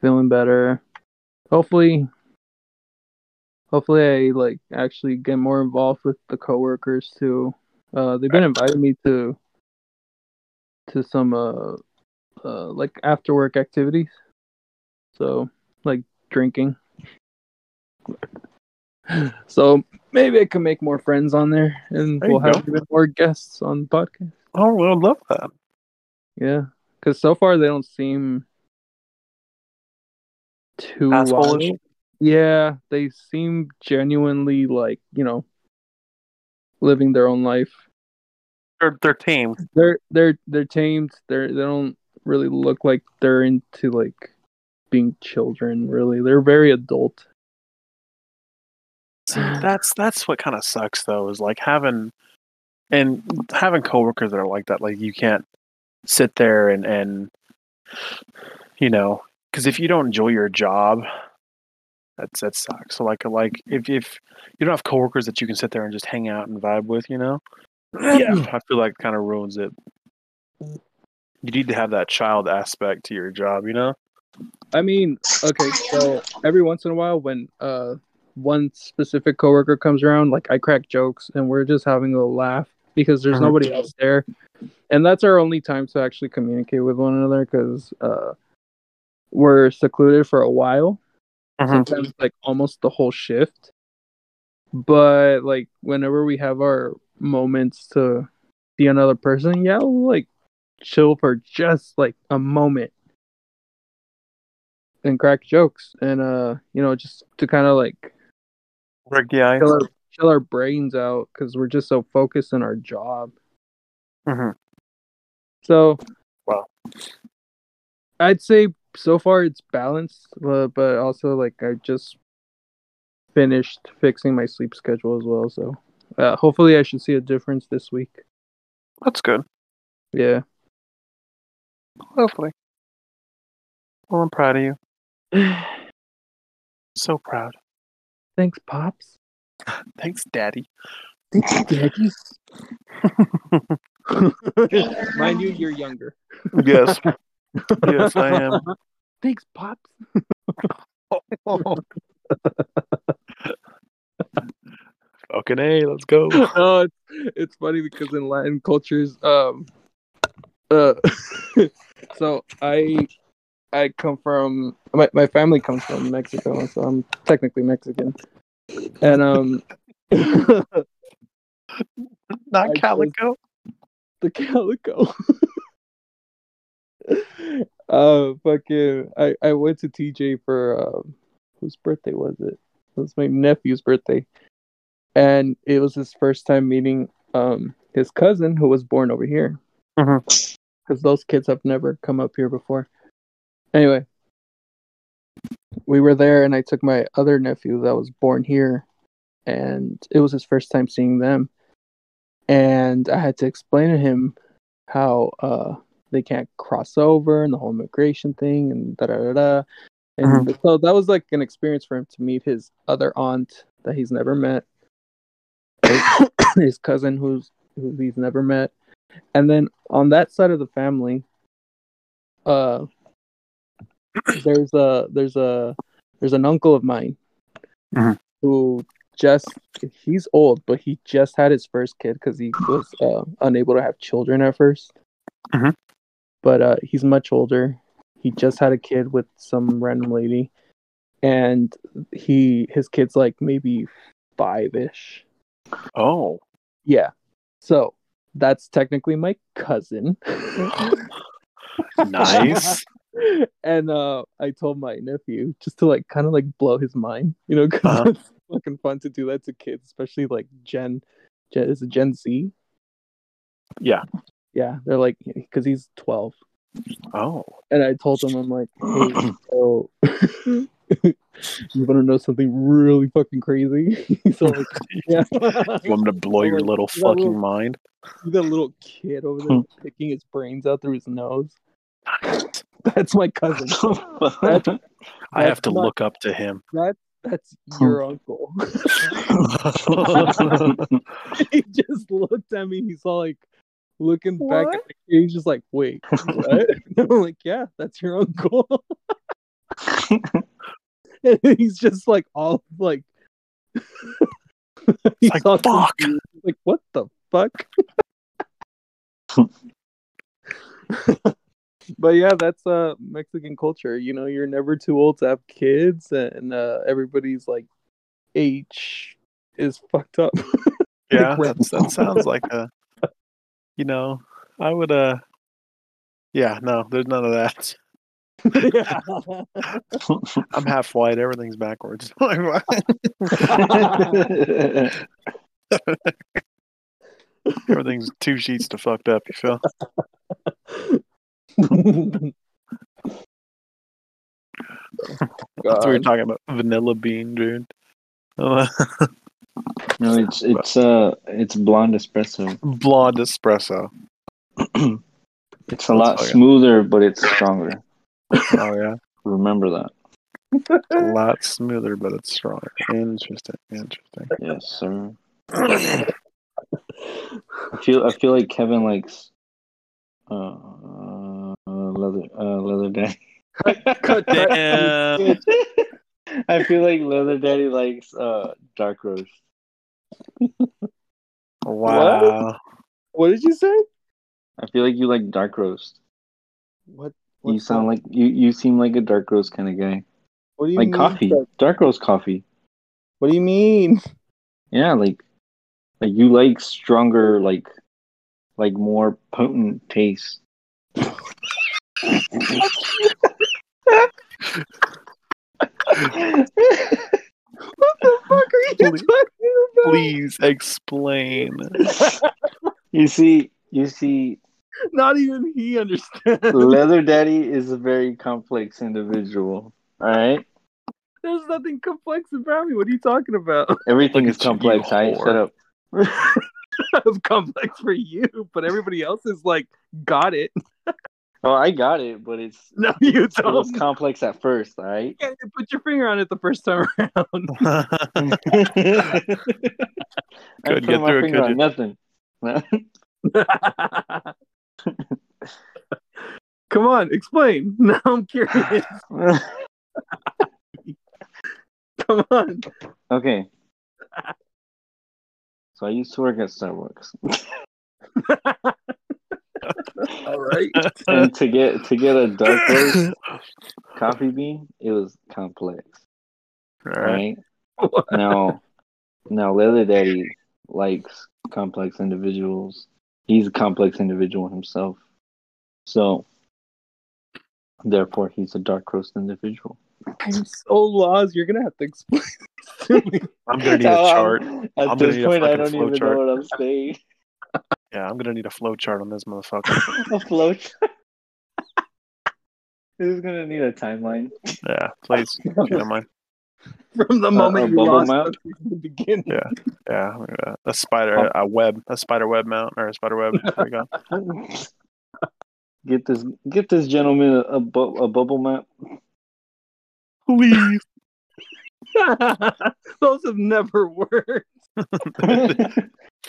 Speaker 3: feeling better. Hopefully, hopefully, I like actually get more involved with the coworkers too. Uh, they've been inviting me to to some uh, uh like after work activities. So like drinking. So maybe I can make more friends on there, and
Speaker 1: There
Speaker 3: we'll have
Speaker 1: go.
Speaker 3: even more guests on the podcast.
Speaker 1: Oh, well, I love that.
Speaker 3: Yeah, because so far they don't seem too Yeah, they seem genuinely like you know living their own life.
Speaker 1: They're, they're tamed.
Speaker 3: They're they're they're tamed. They're they don't really look like they're into like being children. Really, they're very adult.
Speaker 1: See, that's that's what kind of sucks though is like having and having coworkers that are like that like you can't sit there and and you know because if you don't enjoy your job that's that sucks so like like if if you don't have coworkers that you can sit there and just hang out and vibe with you know
Speaker 3: Yeah.
Speaker 1: I feel like it kind of ruins it. You need to have that child aspect to your job, you know?
Speaker 3: I mean, okay, so every once in a while when uh one specific coworker comes around, like I crack jokes and we're just having a laugh because there's
Speaker 1: Mhm.
Speaker 3: nobody else there. And that's our only time to actually communicate with one another because uh we're secluded for a while.
Speaker 1: Mhm.
Speaker 3: Sometimes like almost the whole shift. But like whenever we have our moments to see another person, yeah, we'll like chill for just like a moment and crack jokes and uh you know just to kind of like
Speaker 1: Break the ice.
Speaker 3: chill our, chill our brains out because we're just so focused on our job
Speaker 1: Mhm.
Speaker 3: so
Speaker 1: Wow.
Speaker 3: i'd say so far it's balanced uh, but also like i just finished fixing my sleep schedule as well so uh, hopefully i should see a difference this week
Speaker 1: That's good.
Speaker 3: yeah
Speaker 1: Hopefully. Well, I'm proud of you. So proud.
Speaker 3: thanks pops
Speaker 1: Thanks, Daddy.
Speaker 3: thanks daddy mind you you're younger
Speaker 1: yes. yes, I am.
Speaker 3: thanks pops
Speaker 1: Fucking A, let's go.
Speaker 3: oh, it's, it's funny because in Latin cultures, um, uh, so I, I come from my my family comes from Mexico, so I'm technically Mexican, and um,
Speaker 1: Not
Speaker 3: I
Speaker 1: Calico.
Speaker 3: The calico. Uh, fucking, I I went to TJ for um, whose birthday was it? It was my nephew's birthday, and it was his first time meeting um his cousin who was born over here. Because those kids have never come up here before. Anyway, we were there, and I took my other nephew that was born here, and it was his first time seeing them. And I had to explain to him how uh they can't cross over and the whole immigration thing and da da da da. And so that was like an experience for him to meet his other aunt that he's never met, his cousin who's who he's never met, and then on that side of the family, uh, there's a there's a there's an uncle of mine
Speaker 1: Mhm.
Speaker 3: who just he's old, but he just had his first kid because he was uh, unable to have children at 1st
Speaker 1: Mhm.
Speaker 3: But uh, he's much older. He just had a kid with some random lady, and he his kid's like maybe five ish.
Speaker 1: Oh.
Speaker 3: Yeah, so that's technically my cousin.
Speaker 1: Nice.
Speaker 3: and uh, I told my nephew just to like kind of like blow his mind, you know, because
Speaker 1: Uh-huh.
Speaker 3: it's fucking fun to do that to kids, especially like Gen. Gen is it Gen Z?
Speaker 1: Yeah.
Speaker 3: Yeah, they're like because he's 12.
Speaker 1: Oh.
Speaker 3: and I told him I'm like, hey, so you want to know something really fucking crazy? so like, yeah,
Speaker 1: You want me to blow your
Speaker 3: Like,
Speaker 1: little fucking
Speaker 3: little-
Speaker 1: mind?
Speaker 3: That little kid over there hmm. picking his brains out through his nose. That's my cousin. That's-
Speaker 1: I have to
Speaker 3: not-
Speaker 1: look up to him.
Speaker 3: That's hmm. your uncle. he just looked at me. He's all like looking back at me. He's just like, wait, what? I'm like, yeah, that's your uncle. and he's just like all like, he's
Speaker 1: like,
Speaker 3: all
Speaker 1: "Fuck."
Speaker 3: confused. Like, what the fuck? but yeah, that's uh Mexican culture. You know, you're never too old to have kids, and uh, everybody's like age is fucked up.
Speaker 1: Yeah,
Speaker 3: Like,
Speaker 1: that's, that sounds like a. You know, I would. Uh. Yeah, no, there's none of that. I'm half white. Everything's backwards. Everything's two sheets to fucked up. You feel? That's what we were talking about. Vanilla bean, dude.
Speaker 2: No, it's it's uh it's blonde espresso.
Speaker 1: blonde espresso.
Speaker 2: It's a lot
Speaker 1: Oh, yeah.
Speaker 2: smoother, but it's stronger.
Speaker 1: Oh yeah,
Speaker 2: Remember that.
Speaker 1: a lot smoother, but it's stronger. Interesting. Interesting.
Speaker 2: Yes, sir. I feel I feel like Kevin likes uh, leather uh, leather daddy.
Speaker 3: Cut that.
Speaker 1: Damn.
Speaker 2: I feel like leather daddy likes uh dark roast.
Speaker 1: Wow.
Speaker 3: What did you say?
Speaker 2: I feel like you like dark roast.
Speaker 3: What?
Speaker 2: you sound
Speaker 3: that?
Speaker 2: like you you seem like a dark roast kind of guy.
Speaker 3: What do you
Speaker 2: Like
Speaker 3: mean?
Speaker 2: coffee, dark roast coffee.
Speaker 3: What do you mean?
Speaker 2: Yeah, like like you like stronger, like like more potent taste.
Speaker 3: What the fuck are you
Speaker 1: Please-
Speaker 3: talking about?
Speaker 1: Please explain.
Speaker 2: you see, you see,
Speaker 3: Not even he understands.
Speaker 2: Leather Daddy is a very complex individual. All right,
Speaker 3: There's nothing complex about me. What are you talking about?
Speaker 2: everything
Speaker 1: Look
Speaker 2: is complex. I
Speaker 1: whore.
Speaker 2: shut up.
Speaker 3: It's complex for you, but everybody else is like, got it.
Speaker 2: Oh, I got it, but it's
Speaker 3: No, you
Speaker 2: it was
Speaker 3: don't.
Speaker 2: complex at first. All right.
Speaker 3: You can't put your finger on it the first time around.
Speaker 2: I
Speaker 1: Couldn't get
Speaker 2: my
Speaker 1: through it,
Speaker 2: finger
Speaker 1: could
Speaker 2: on
Speaker 1: you?
Speaker 2: nothing.
Speaker 3: Come on, explain. Now I'm curious. Come on.
Speaker 2: okay. So I used to work at Starbucks,
Speaker 3: All right.
Speaker 2: and to get to get a dark roast coffee bean, it was complex.
Speaker 1: All right.
Speaker 2: Right now, now Leather Daddy likes complex individuals. He's a complex individual himself, so therefore he's a dark roast individual.
Speaker 3: I'm so lost. You're gonna have to explain this to me.
Speaker 1: I'm gonna need a
Speaker 2: Um,
Speaker 1: chart.
Speaker 2: At
Speaker 1: I'm
Speaker 2: this point, I don't even
Speaker 1: chart.
Speaker 2: know what I'm saying.
Speaker 1: Yeah, I'm gonna need a flow chart on this motherfucker.
Speaker 2: a flow chart. This is gonna need a timeline.
Speaker 1: Yeah, please. If you don't mind.
Speaker 3: From the
Speaker 2: Uh,
Speaker 3: moment
Speaker 2: a
Speaker 3: you lost
Speaker 2: map?
Speaker 3: us from the beginning.
Speaker 1: Yeah. Yeah, uh, a spider, a web, a spider web mount or a spider web. There we go.
Speaker 2: Get this, get this gentleman a, a, bu- a bubble map.
Speaker 1: Please.
Speaker 3: Those have never worked.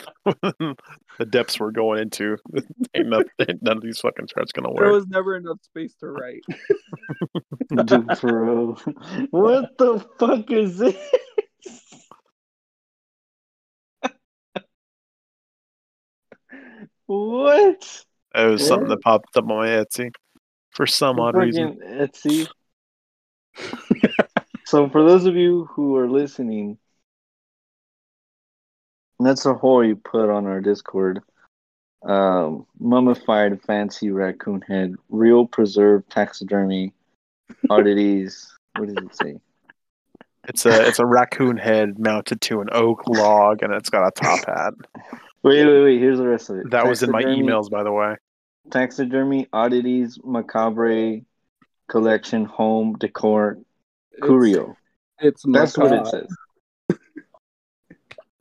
Speaker 1: the depths we're going into. Ain't nothing, none of these fucking charts gonna work.
Speaker 3: There was never enough space to write.
Speaker 2: Dude, bro. What the fuck is this? what?
Speaker 1: It was something that popped up on my Etsy for some odd reason.
Speaker 2: Etsy. so for those of you who are listening, that's a hole you put on our Discord. Um, mummified fancy raccoon head, real preserved taxidermy, oddities. What does it say?
Speaker 1: It's a it's a raccoon head mounted to an oak log, and it's got a top hat.
Speaker 2: Wait, wait, wait. Here's the rest of it.
Speaker 1: That was in my emails, by the way.
Speaker 2: Taxidermy, oddities, macabre, collection, home, decor, curio.
Speaker 3: It's, it's
Speaker 2: That's what it says.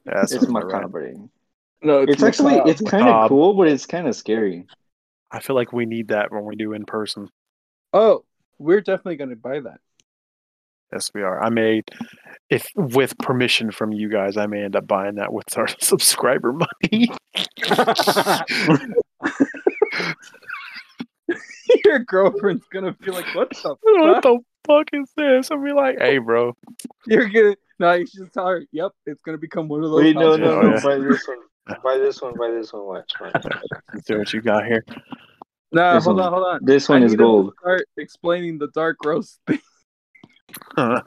Speaker 1: Yeah,
Speaker 2: It's
Speaker 1: what I read.
Speaker 3: No, it's,
Speaker 2: It's actually
Speaker 3: macabre.
Speaker 2: it's kind of cool, but it's kind of scary.
Speaker 1: I feel like we need that when we do in person.
Speaker 3: Oh, we're definitely gonna buy that.
Speaker 1: Yes, we are. I may, if with permission from you guys, I may end up buying that with our subscriber money.
Speaker 3: Your girlfriend's gonna be like, "What the
Speaker 1: what the fuck is this? I'll be like, hey, bro.
Speaker 3: You're gonna no. You should tell her. Yep, it's gonna become one of those.
Speaker 2: Wait, no,
Speaker 3: houses.
Speaker 2: no, no.
Speaker 1: yeah.
Speaker 2: Buy this one. Buy this one. Buy this one. Watch. watch.
Speaker 1: See what you got here.
Speaker 3: Nah,
Speaker 2: This
Speaker 3: hold
Speaker 2: one-
Speaker 3: on, hold on.
Speaker 2: This
Speaker 3: I
Speaker 2: one
Speaker 3: need
Speaker 2: is
Speaker 3: to
Speaker 2: gold.
Speaker 3: Start explaining the dark roast thing.
Speaker 1: Let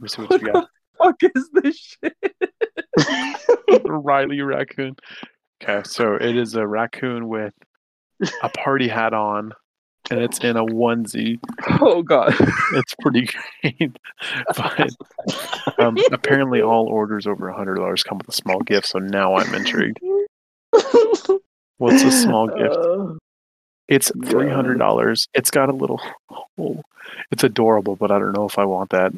Speaker 1: me see what you got.
Speaker 3: Fuck is this shit?
Speaker 1: Riley raccoon. Okay, so it is a raccoon with a party hat on, and it's in a onesie.
Speaker 3: Oh god.
Speaker 1: It's pretty great. but um, apparently, all orders over a hundred dollars come with a small gift. So now I'm intrigued. What's a small gift?
Speaker 2: Uh,
Speaker 1: It's three hundred dollars. It's got a little hole. It's adorable, but I don't know if I want that.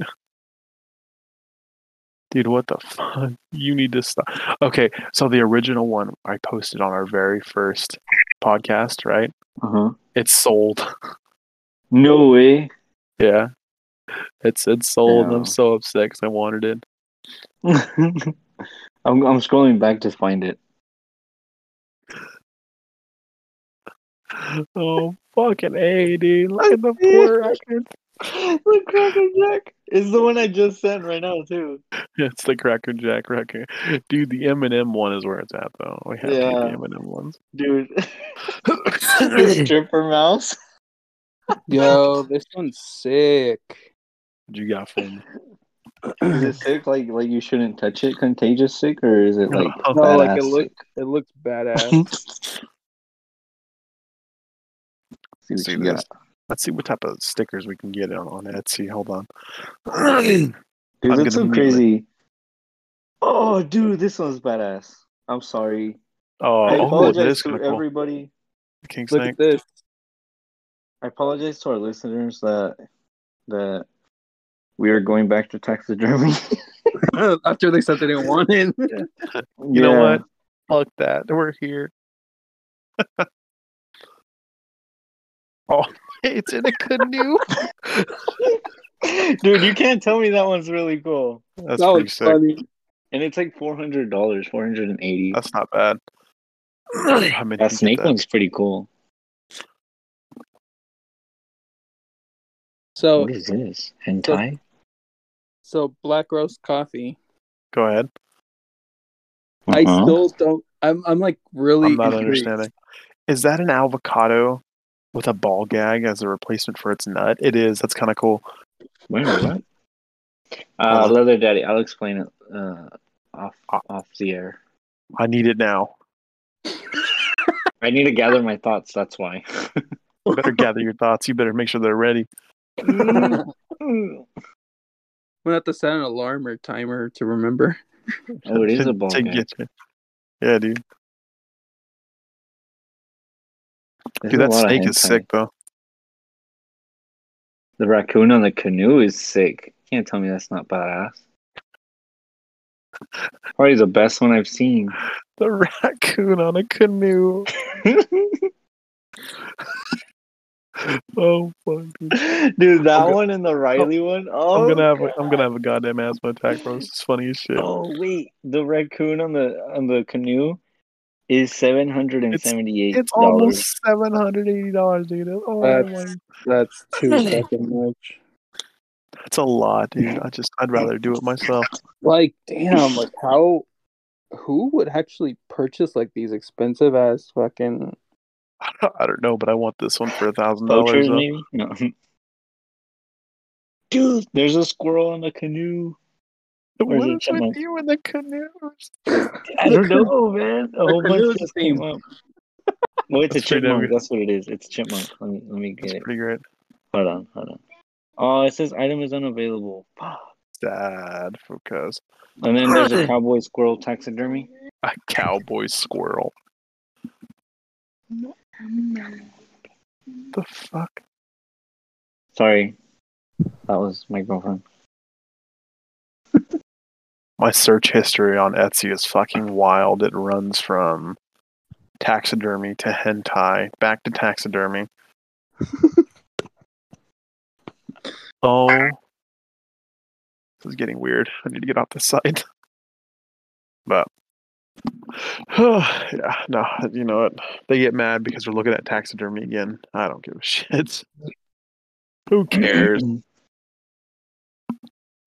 Speaker 1: Dude, what the fuck? You need to stop. Okay, so the original one I posted on our very first podcast, right?
Speaker 2: Uh-huh.
Speaker 1: It's sold.
Speaker 2: No way.
Speaker 1: Yeah. It's it's sold
Speaker 2: Yeah.
Speaker 1: I'm so upset because I wanted it.
Speaker 2: I'm I'm scrolling back to find it.
Speaker 1: Oh fucking a, dude! Look at the poor record.
Speaker 2: The Cracker Jack is the one I just sent right now too.
Speaker 1: It's the Cracker Jack record, dude. The Eminem one is where it's at, though. We have to
Speaker 2: Yeah.
Speaker 1: get the Eminem ones.
Speaker 2: Dude, the stripper mouse.
Speaker 3: Yo, this one's sick.
Speaker 1: What you got for me?
Speaker 2: Is it sick? Like like you shouldn't touch it? Contagious sick, or is it like
Speaker 1: No, oh,
Speaker 3: No, like it look it looks badass.
Speaker 2: See what
Speaker 1: See
Speaker 2: you
Speaker 1: this.
Speaker 2: got.
Speaker 1: Let's see what type of stickers we can get on, on Etsy. Hold on.
Speaker 2: Dude,
Speaker 1: I'm
Speaker 2: that's so
Speaker 1: gonna
Speaker 2: crazy. Oh, dude, this one's badass. I'm sorry.
Speaker 1: Oh,
Speaker 2: I
Speaker 1: oh,
Speaker 2: apologize
Speaker 1: is
Speaker 2: to
Speaker 1: cool.
Speaker 2: everybody.
Speaker 1: King
Speaker 3: Look
Speaker 1: Snake.
Speaker 3: at this.
Speaker 2: I apologize to our listeners that that we are going back to taxidermy.
Speaker 3: After they said they didn't want it.
Speaker 1: You know what? Fuck that. We're here. oh, it's in a canoe.
Speaker 2: Dude, you can't tell me that one's really cool.
Speaker 1: That's
Speaker 3: that
Speaker 1: pretty sick.
Speaker 3: funny.
Speaker 2: And it's like four hundred dollars, four hundred and eighty.
Speaker 1: That's not bad. How many
Speaker 2: That snake
Speaker 1: get that?
Speaker 2: one's pretty cool.
Speaker 3: So
Speaker 2: what is this? Hentai?
Speaker 3: so black roast coffee.
Speaker 1: Go ahead.
Speaker 3: I
Speaker 2: Uh-huh.
Speaker 3: still don't. I'm I'm like really.
Speaker 1: I'm not
Speaker 3: intrigued.
Speaker 1: understanding. Is that an avocado with a ball gag as a replacement for its nut? It is. That's kind of cool.
Speaker 2: Wait, what? Uh,
Speaker 1: Hold.
Speaker 2: Leather Daddy, I'll explain it uh, off off the air.
Speaker 1: I need it now.
Speaker 2: I need to gather my thoughts. That's why.
Speaker 1: You better gather your thoughts. You better make sure they're ready.
Speaker 3: I'm gonna have to set an alarm or timer to remember.
Speaker 2: Oh, it is a ball
Speaker 1: To
Speaker 2: gag.
Speaker 1: Yeah, dude.
Speaker 2: There's
Speaker 1: Dude, that snake is sick though.
Speaker 2: The raccoon on the canoe is sick. Can't tell me that's not badass. Probably the best one I've seen.
Speaker 1: The raccoon on a canoe. Oh fuck. dude.
Speaker 2: Dude, that
Speaker 1: I'm go-
Speaker 2: one and the Riley one. Oh,
Speaker 1: I'm gonna oh have a,
Speaker 2: God.
Speaker 1: I'm gonna have a goddamn asthma attack, bro. It's funny as shit.
Speaker 2: Oh wait, the raccoon on the on the canoe is seven hundred and seventy eight
Speaker 1: It's
Speaker 2: dollars.
Speaker 1: almost seven hundred eighty dollars, dude. Oh
Speaker 3: That's-
Speaker 1: my,
Speaker 3: That's too fucking much.
Speaker 1: that's a lot, dude. I just I'd rather do it myself.
Speaker 3: Like, damn, like how who would actually purchase like these expensive ass fucking
Speaker 1: I don't know, but I want this one for a thousand dollars.
Speaker 2: Maybe? No. Dude, there's a squirrel in the canoe. Or is
Speaker 1: What
Speaker 2: it
Speaker 1: is with
Speaker 2: chipmunk?
Speaker 1: you and the canoes?
Speaker 2: I don't know, man. A whole bunch
Speaker 3: canoe's
Speaker 2: just
Speaker 3: the
Speaker 2: came up. Oh, it's a
Speaker 1: That's pretty damn
Speaker 2: chipmunk. That's what it is. It's chipmunk. Let me let me get
Speaker 1: It's
Speaker 2: it.
Speaker 1: pretty great.
Speaker 2: Hold on, hold on. Oh, it says item is unavailable. Fuck.
Speaker 1: Sad because
Speaker 2: And then there's a cowboy squirrel taxidermy.
Speaker 1: a cowboy squirrel. The fuck?
Speaker 2: Sorry, that was my girlfriend.
Speaker 1: My search history on Etsy is fucking wild. It runs from taxidermy to hentai, back to taxidermy. oh, this is getting weird. I need to get off the site. But yeah, no, you know what? They get mad because we're looking at taxidermy again. I don't give a shit. Who cares?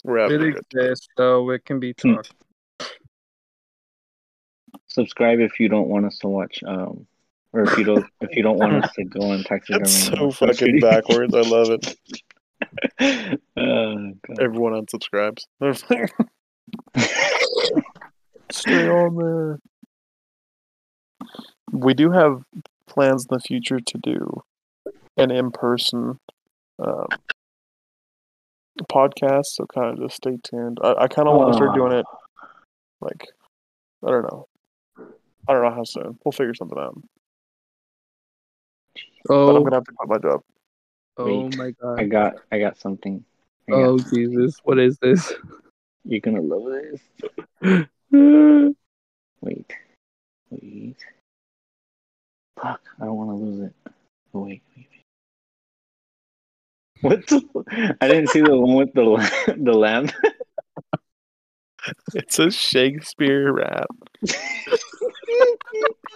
Speaker 1: We're
Speaker 3: it
Speaker 1: a good time.
Speaker 3: exists, so it can be
Speaker 2: Hmm.
Speaker 3: talked.
Speaker 2: Subscribe if you don't want us to watch. Um, or if you don't if you don't want us to go on taxidermy.
Speaker 1: That's so fucking backwards. I love it.
Speaker 2: oh, God.
Speaker 1: Everyone unsubscribes. Stay on there. We do have plans in the future to do an in-person um, podcast, so kind of just stay tuned. I, I kind of want to start ah. doing it, like, I don't know. I don't know how soon. We'll figure something out. But I'm
Speaker 3: Oh,
Speaker 1: gonna have to quit my job.
Speaker 3: oh
Speaker 2: Wait.
Speaker 3: my god.
Speaker 2: I got I got something. I got
Speaker 3: Oh
Speaker 2: something.
Speaker 3: Jesus, what is this?
Speaker 2: You're gonna love this. Wait. Wait. Fuck, I don't wanna lose it. Oh, wait, wait, wait. What the I didn't see the one with the the lamb.
Speaker 1: It's a Shakespeare rap. it's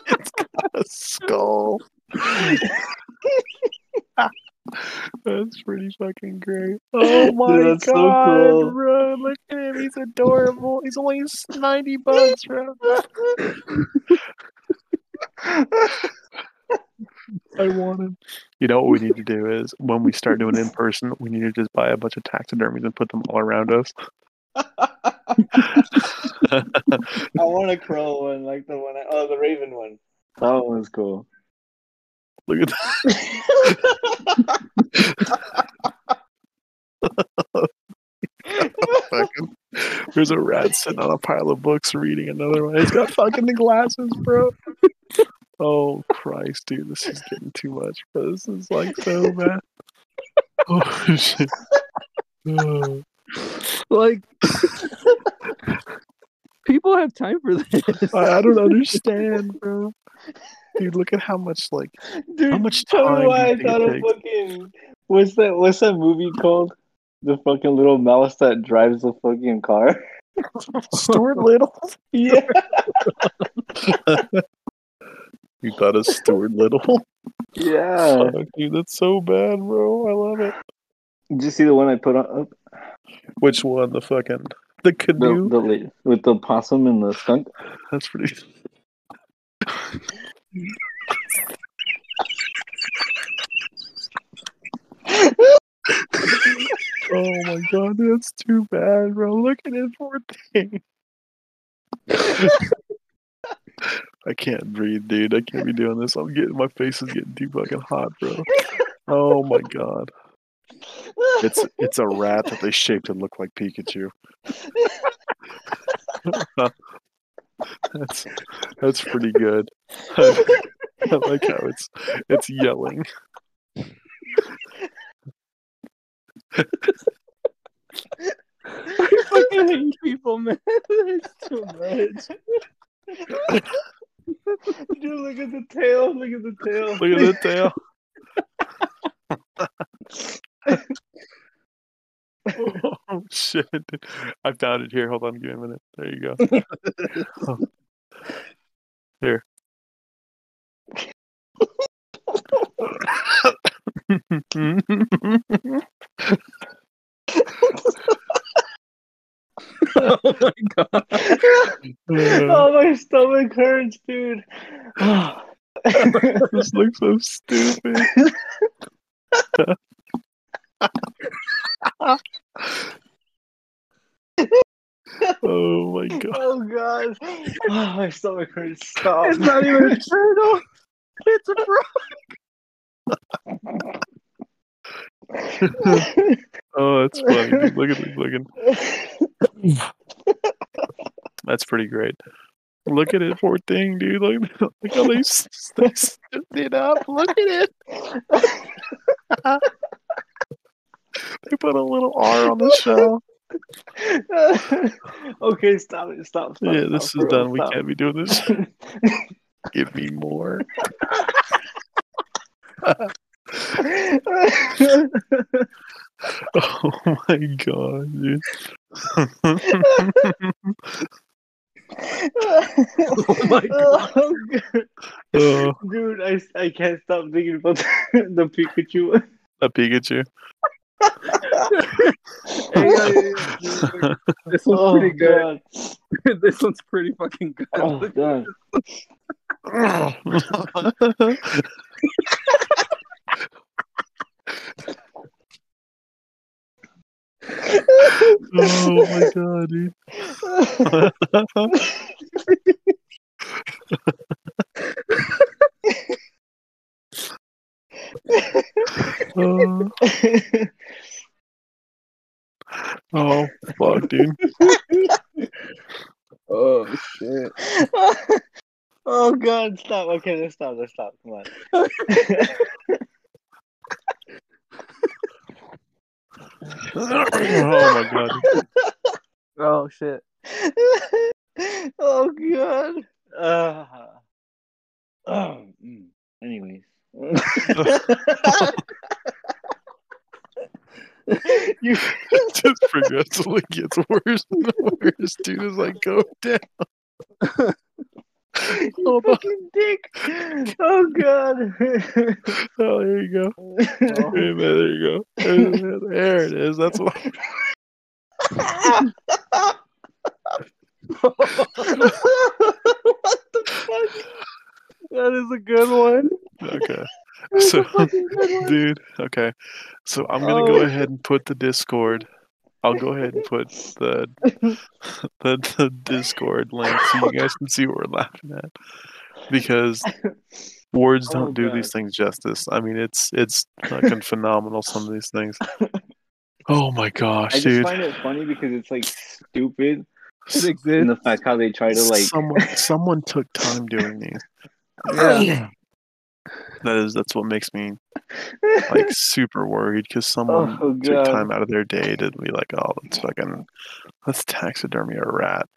Speaker 1: got a skull. That's pretty fucking great. Oh my
Speaker 2: so
Speaker 1: god,
Speaker 2: cool.
Speaker 1: bro! Look at him. He's adorable. He's only ninety bucks, bro. I want him. You know what we need to do is when we start doing in person, we need to just buy a bunch of taxidermies and put them all around us.
Speaker 2: I want a crow one, like the one. I, oh, the raven one. That one's cool.
Speaker 1: Look at that. fucking, there's a rat sitting on a pile of books reading another one. He's got fucking the glasses, bro. Oh Christ, dude, this is getting too much. Bro. This is like so bad. Oh shit. Oh.
Speaker 3: Like, people have time for this.
Speaker 1: I, I don't understand, bro. Dude, look at how much like
Speaker 2: Dude,
Speaker 1: How much
Speaker 2: tell me
Speaker 1: time do
Speaker 2: why I thought
Speaker 1: it
Speaker 2: of
Speaker 1: takes?
Speaker 2: fucking. What's that? What's that movie called? The fucking little mouse that drives the fucking car.
Speaker 1: Stuart Little.
Speaker 2: Yeah.
Speaker 1: You thought of Stuart Little?
Speaker 2: Yeah.
Speaker 1: Fuck, dude, that's so bad, bro. I love it.
Speaker 2: Did you see the one I put on up?
Speaker 1: Which one? The fucking the
Speaker 2: The,
Speaker 1: canoe.
Speaker 2: the la- with the possum and the skunk.
Speaker 1: That's pretty. oh my god, that's too bad, bro. Look at it, poor thing. I can't breathe, dude. I can't be doing this. I'm getting my face is getting too fucking hot, bro. Oh my god. It's it's a rat that they shaped to look like Pikachu. that's that's pretty good. I, like how it's it's yelling.
Speaker 3: I fucking hate people, man. It's too much.
Speaker 2: Dude, look at the tail. Look at the tail.
Speaker 1: Look at the tail. oh shit! I found it here. Hold on, give me a minute. There you go. Here.
Speaker 3: Oh my god.
Speaker 2: oh, my stomach hurts, dude.
Speaker 1: this looks so stupid. oh my god.
Speaker 2: oh god. Oh, my stomach hurts. Stop.
Speaker 3: It's not even a turtle. It's a frog.
Speaker 1: Oh, that's funny. Dude. Look at this looking. That's pretty great. Look at it, poor thing, dude. Look, look how they, they stood it up. Look at it. They put a little R on the shell.
Speaker 2: okay, stop it. Stop. stop
Speaker 1: Yeah,
Speaker 2: stop,
Speaker 1: this is
Speaker 2: bro,
Speaker 1: done. We can't be doing this. Give me more. Oh my god, dude.
Speaker 3: Oh my god.
Speaker 2: Oh, God.
Speaker 1: oh,
Speaker 2: Dude, I, I can't stop thinking about the Pikachu
Speaker 1: a Pikachu.
Speaker 3: This one's
Speaker 2: Oh,
Speaker 3: pretty good.
Speaker 2: God.
Speaker 3: this one's pretty fucking good.
Speaker 2: Oh, God.
Speaker 1: Oh my god, dude. oh, oh, fuck, dude.
Speaker 3: Oh shit.
Speaker 2: oh, God. Stop. Okay, let's stop. Let's stop. Come on.
Speaker 1: oh my god.
Speaker 3: Oh shit.
Speaker 2: oh god. Uh, oh, mm. anyways. you
Speaker 1: It just progressively gets worse and worse, dude. It's like go down.
Speaker 2: you
Speaker 1: Hold on.
Speaker 2: fucking dick. Oh god.
Speaker 1: Oh, there you go. Wait a minute, there you go. There, there it is. That's what.
Speaker 2: what the fuck?
Speaker 3: That is a good one.
Speaker 1: Okay. So, dude. Okay. So I'm gonna go
Speaker 2: Oh.
Speaker 1: ahead and put the Discord. I'll go ahead and put the the, the Discord link so you guys can see what we're laughing at. Because words
Speaker 2: Oh,
Speaker 1: don't do
Speaker 2: God.
Speaker 1: these things justice. I mean, it's it's fucking phenomenal. Some of these things. Oh my gosh,
Speaker 2: I just
Speaker 1: dude!
Speaker 2: find it funny because it's like stupid
Speaker 3: It
Speaker 2: in
Speaker 3: exists.
Speaker 2: the fact how they try to like
Speaker 1: someone someone took time doing these.
Speaker 3: Yeah.
Speaker 1: That is that's what makes me like super worried because someone
Speaker 2: Oh,
Speaker 1: took time out of their day to be like, oh, let's fucking let's taxidermy a rat.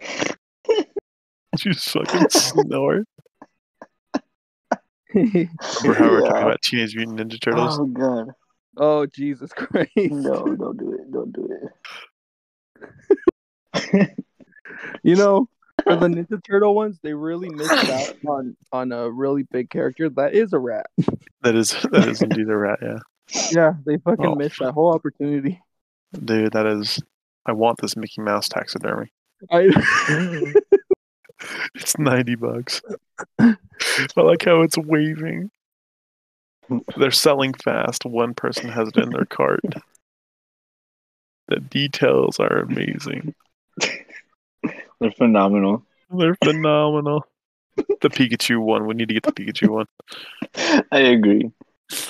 Speaker 1: you just fucking snort. Remember how we were talking about Teenage Mutant Ninja Turtles?
Speaker 2: Oh god.
Speaker 3: oh Jesus Christ!
Speaker 2: No, don't do it. Don't do it.
Speaker 3: You know, for the Ninja Turtle ones, they really missed out on on a really big character that is a rat.
Speaker 1: That is that is indeed a rat, yeah.
Speaker 3: Yeah, they fucking
Speaker 1: Oh,
Speaker 3: missed that whole opportunity.
Speaker 1: Dude, that is I want this Mickey Mouse taxidermy.
Speaker 3: I
Speaker 1: It's ninety bucks. I like how it's waving. They're selling fast. One person has it in their cart. The details are amazing.
Speaker 2: They're phenomenal.
Speaker 1: They're phenomenal. The Pikachu one. We need to get the Pikachu one.
Speaker 2: I agree.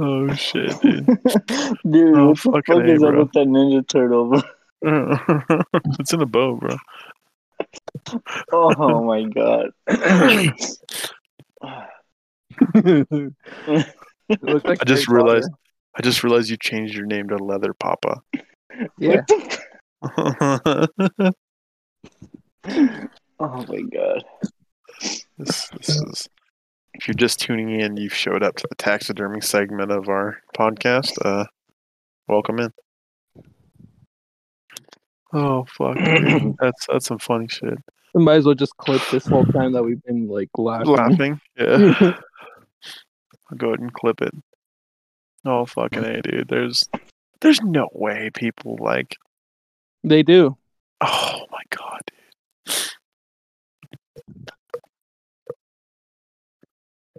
Speaker 1: oh shit, dude.
Speaker 2: Dude,
Speaker 1: Oh,
Speaker 2: what the fuck
Speaker 1: A,
Speaker 2: is up with that Ninja Turtle, bro?
Speaker 1: it's in a bow, bro.
Speaker 2: Oh my god.
Speaker 3: It looks like
Speaker 1: I just
Speaker 3: Harry Potter.
Speaker 1: realized I just realized you changed your name to Leather Papa.
Speaker 3: Yeah,
Speaker 2: What the f- oh my god.
Speaker 1: This, this is. If you're just tuning in, you've showed up to the taxidermy segment of our podcast. Uh, welcome in. Oh fuck! dude. That's that's some funny shit.
Speaker 3: we might as well just clip this whole time that we've been like laughing.
Speaker 1: Laughing, yeah. I'll go ahead and clip it. Oh fucking a, dude. There's there's no way people like.
Speaker 3: They do.
Speaker 1: Oh my god, dude.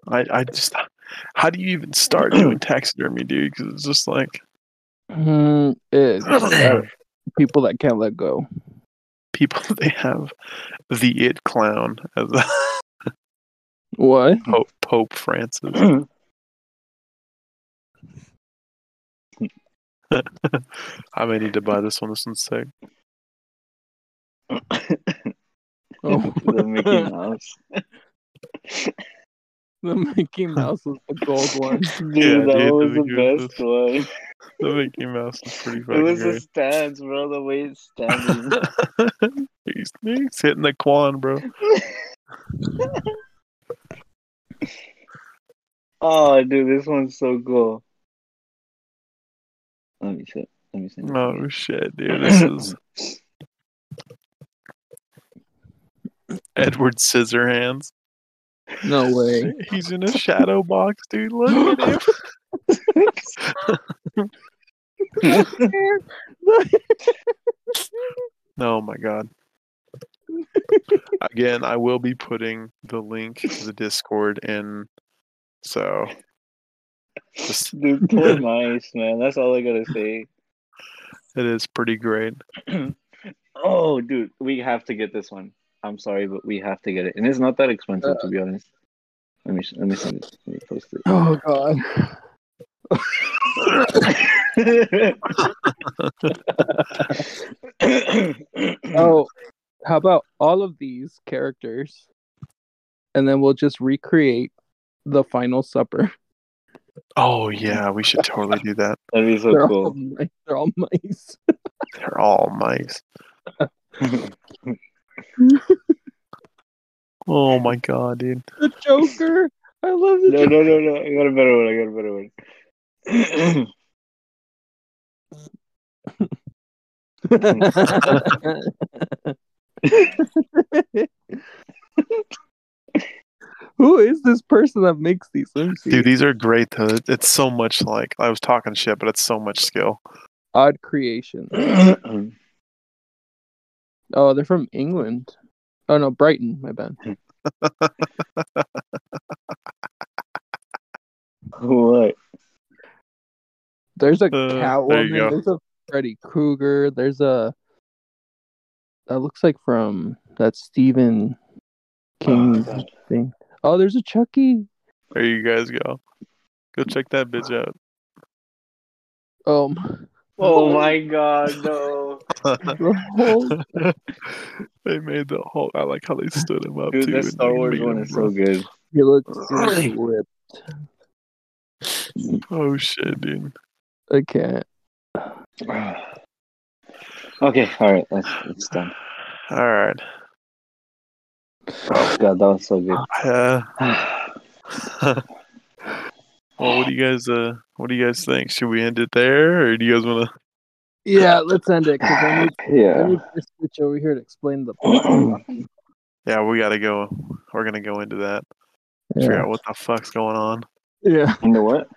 Speaker 1: I I just how do you even start doing taxidermy, dude? Because it's just like
Speaker 3: Mm, it's uh, people that can't let go.
Speaker 1: people they have the it clown as a
Speaker 3: What?
Speaker 1: Pope, Pope Francis. I may need to buy this one. This one's sick.
Speaker 3: Oh,
Speaker 2: the Mickey Mouse.
Speaker 3: the Mickey Mouse was the gold one.
Speaker 2: Dude,
Speaker 1: Yeah,
Speaker 2: that
Speaker 1: dude,
Speaker 2: was
Speaker 1: the
Speaker 2: the
Speaker 1: Mickey
Speaker 2: best one.
Speaker 1: The Mickey Mouse is pretty
Speaker 2: It
Speaker 1: fucking
Speaker 2: was the
Speaker 1: great.
Speaker 2: stance, bro. The way it's standing.
Speaker 1: he's, he's hitting the quan, bro.
Speaker 2: oh, dude, this one's so cool. Let me see. Let me see.
Speaker 1: Oh shit, dude! This is Edward Scissorhands.
Speaker 3: No way.
Speaker 1: He's in a shadow box, dude. Look at him. Oh my god. Again, I will be putting the link to the Discord in. So, just,
Speaker 2: Dude, poor mice, man. That's all I gotta say.
Speaker 1: it is pretty great.
Speaker 2: Oh, dude, we have to get this one. I'm sorry, but we have to get it, and it's not that expensive to be uh, honest. Let me let me send it. Let me post it.
Speaker 3: Oh god. Oh, how about all of these characters, and then we'll just recreate the final supper.
Speaker 1: Oh yeah, we should totally do that.
Speaker 2: That'd be so
Speaker 3: they're all
Speaker 2: cool.
Speaker 3: mice. They're all mice.
Speaker 1: They're all mice. Oh my god, dude.
Speaker 3: The Joker. I love the
Speaker 2: No, no, no, no. I got a better one. I got a better one.
Speaker 3: Who is this person that makes these? Let.
Speaker 1: Dude, these are great though. It's so much like I was talking shit, but it's so much skill.
Speaker 3: Odd creation. Oh, they're from England. Oh no, Brighton. My bad.
Speaker 2: what?
Speaker 3: There's a
Speaker 1: Uh,
Speaker 3: Catwoman.
Speaker 1: go.
Speaker 3: There's a Freddy Krueger. There's a that looks like from that Stephen King
Speaker 2: God.
Speaker 3: thing. Oh, there's a Chucky.
Speaker 1: There you guys go. Go check that bitch out.
Speaker 3: Um,
Speaker 2: Oh my god, no.
Speaker 3: the Hulk.
Speaker 1: they made the whole. I like how they stood him up
Speaker 2: Dude,
Speaker 1: too.
Speaker 2: that
Speaker 1: and,
Speaker 2: Star Wars one is so good.
Speaker 3: he looks really ripped.
Speaker 1: Oh shit, dude.
Speaker 3: I can't.
Speaker 2: okay, alright, that's it's done.
Speaker 1: All right.
Speaker 2: Oh god, that was so good.
Speaker 1: Uh, well, what do you guys? Uh, what do you guys think? Should we end it there, or do you guys want to?
Speaker 3: Yeah, let's end it because I need, I
Speaker 2: yeah.
Speaker 3: need to switch over here to explain the.
Speaker 1: Yeah, we gotta go. We're gonna go into that. Figure
Speaker 3: yeah.
Speaker 1: out what the fuck's going on.
Speaker 3: yeah.
Speaker 2: You know what?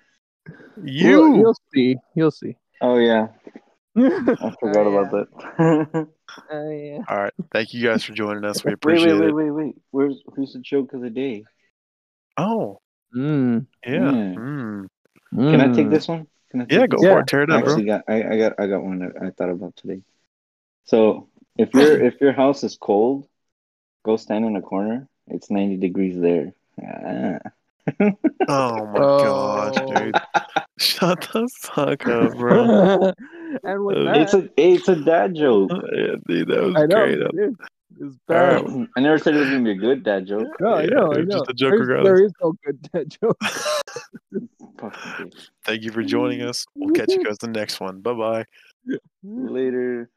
Speaker 1: You.
Speaker 3: Well, you'll see. You'll see.
Speaker 2: Oh yeah, I forgot
Speaker 3: yeah.
Speaker 2: about that.
Speaker 3: yeah.
Speaker 1: All right. Thank you guys for joining us. We
Speaker 2: wait,
Speaker 1: appreciate
Speaker 2: wait, wait,
Speaker 1: it.
Speaker 2: wait, wait. Where's who's the joke of the day?
Speaker 1: Oh,
Speaker 3: Mm.
Speaker 1: yeah.
Speaker 2: Yeah.
Speaker 1: Mm.
Speaker 2: Can I take
Speaker 3: Mm.
Speaker 2: this one? Can I take
Speaker 1: Yeah, go
Speaker 2: this?
Speaker 3: Yeah.
Speaker 1: for it. Tear it
Speaker 2: I
Speaker 1: up, bro.
Speaker 2: actually got I, I got I got one that I thought about today. So if your if your house is cold, go stand in a corner. It's ninety degrees there. Ah.
Speaker 1: Oh my
Speaker 3: Oh.
Speaker 1: gosh, dude. Shut the fuck up, bro.
Speaker 3: and with
Speaker 1: Uh,
Speaker 3: that,
Speaker 2: It's a it's a dad joke.
Speaker 1: yeah, dude, that was
Speaker 3: I know,
Speaker 1: great.
Speaker 3: dude, it's bad.
Speaker 1: Alright.
Speaker 2: I never said it was gonna be a good dad joke.
Speaker 3: No, I
Speaker 1: Yeah,
Speaker 3: know, I know.
Speaker 1: just a joke
Speaker 3: There's- there is no good dad joke.
Speaker 1: Thank you for joining us. We'll catch you guys the next one. Bye bye.
Speaker 2: Later.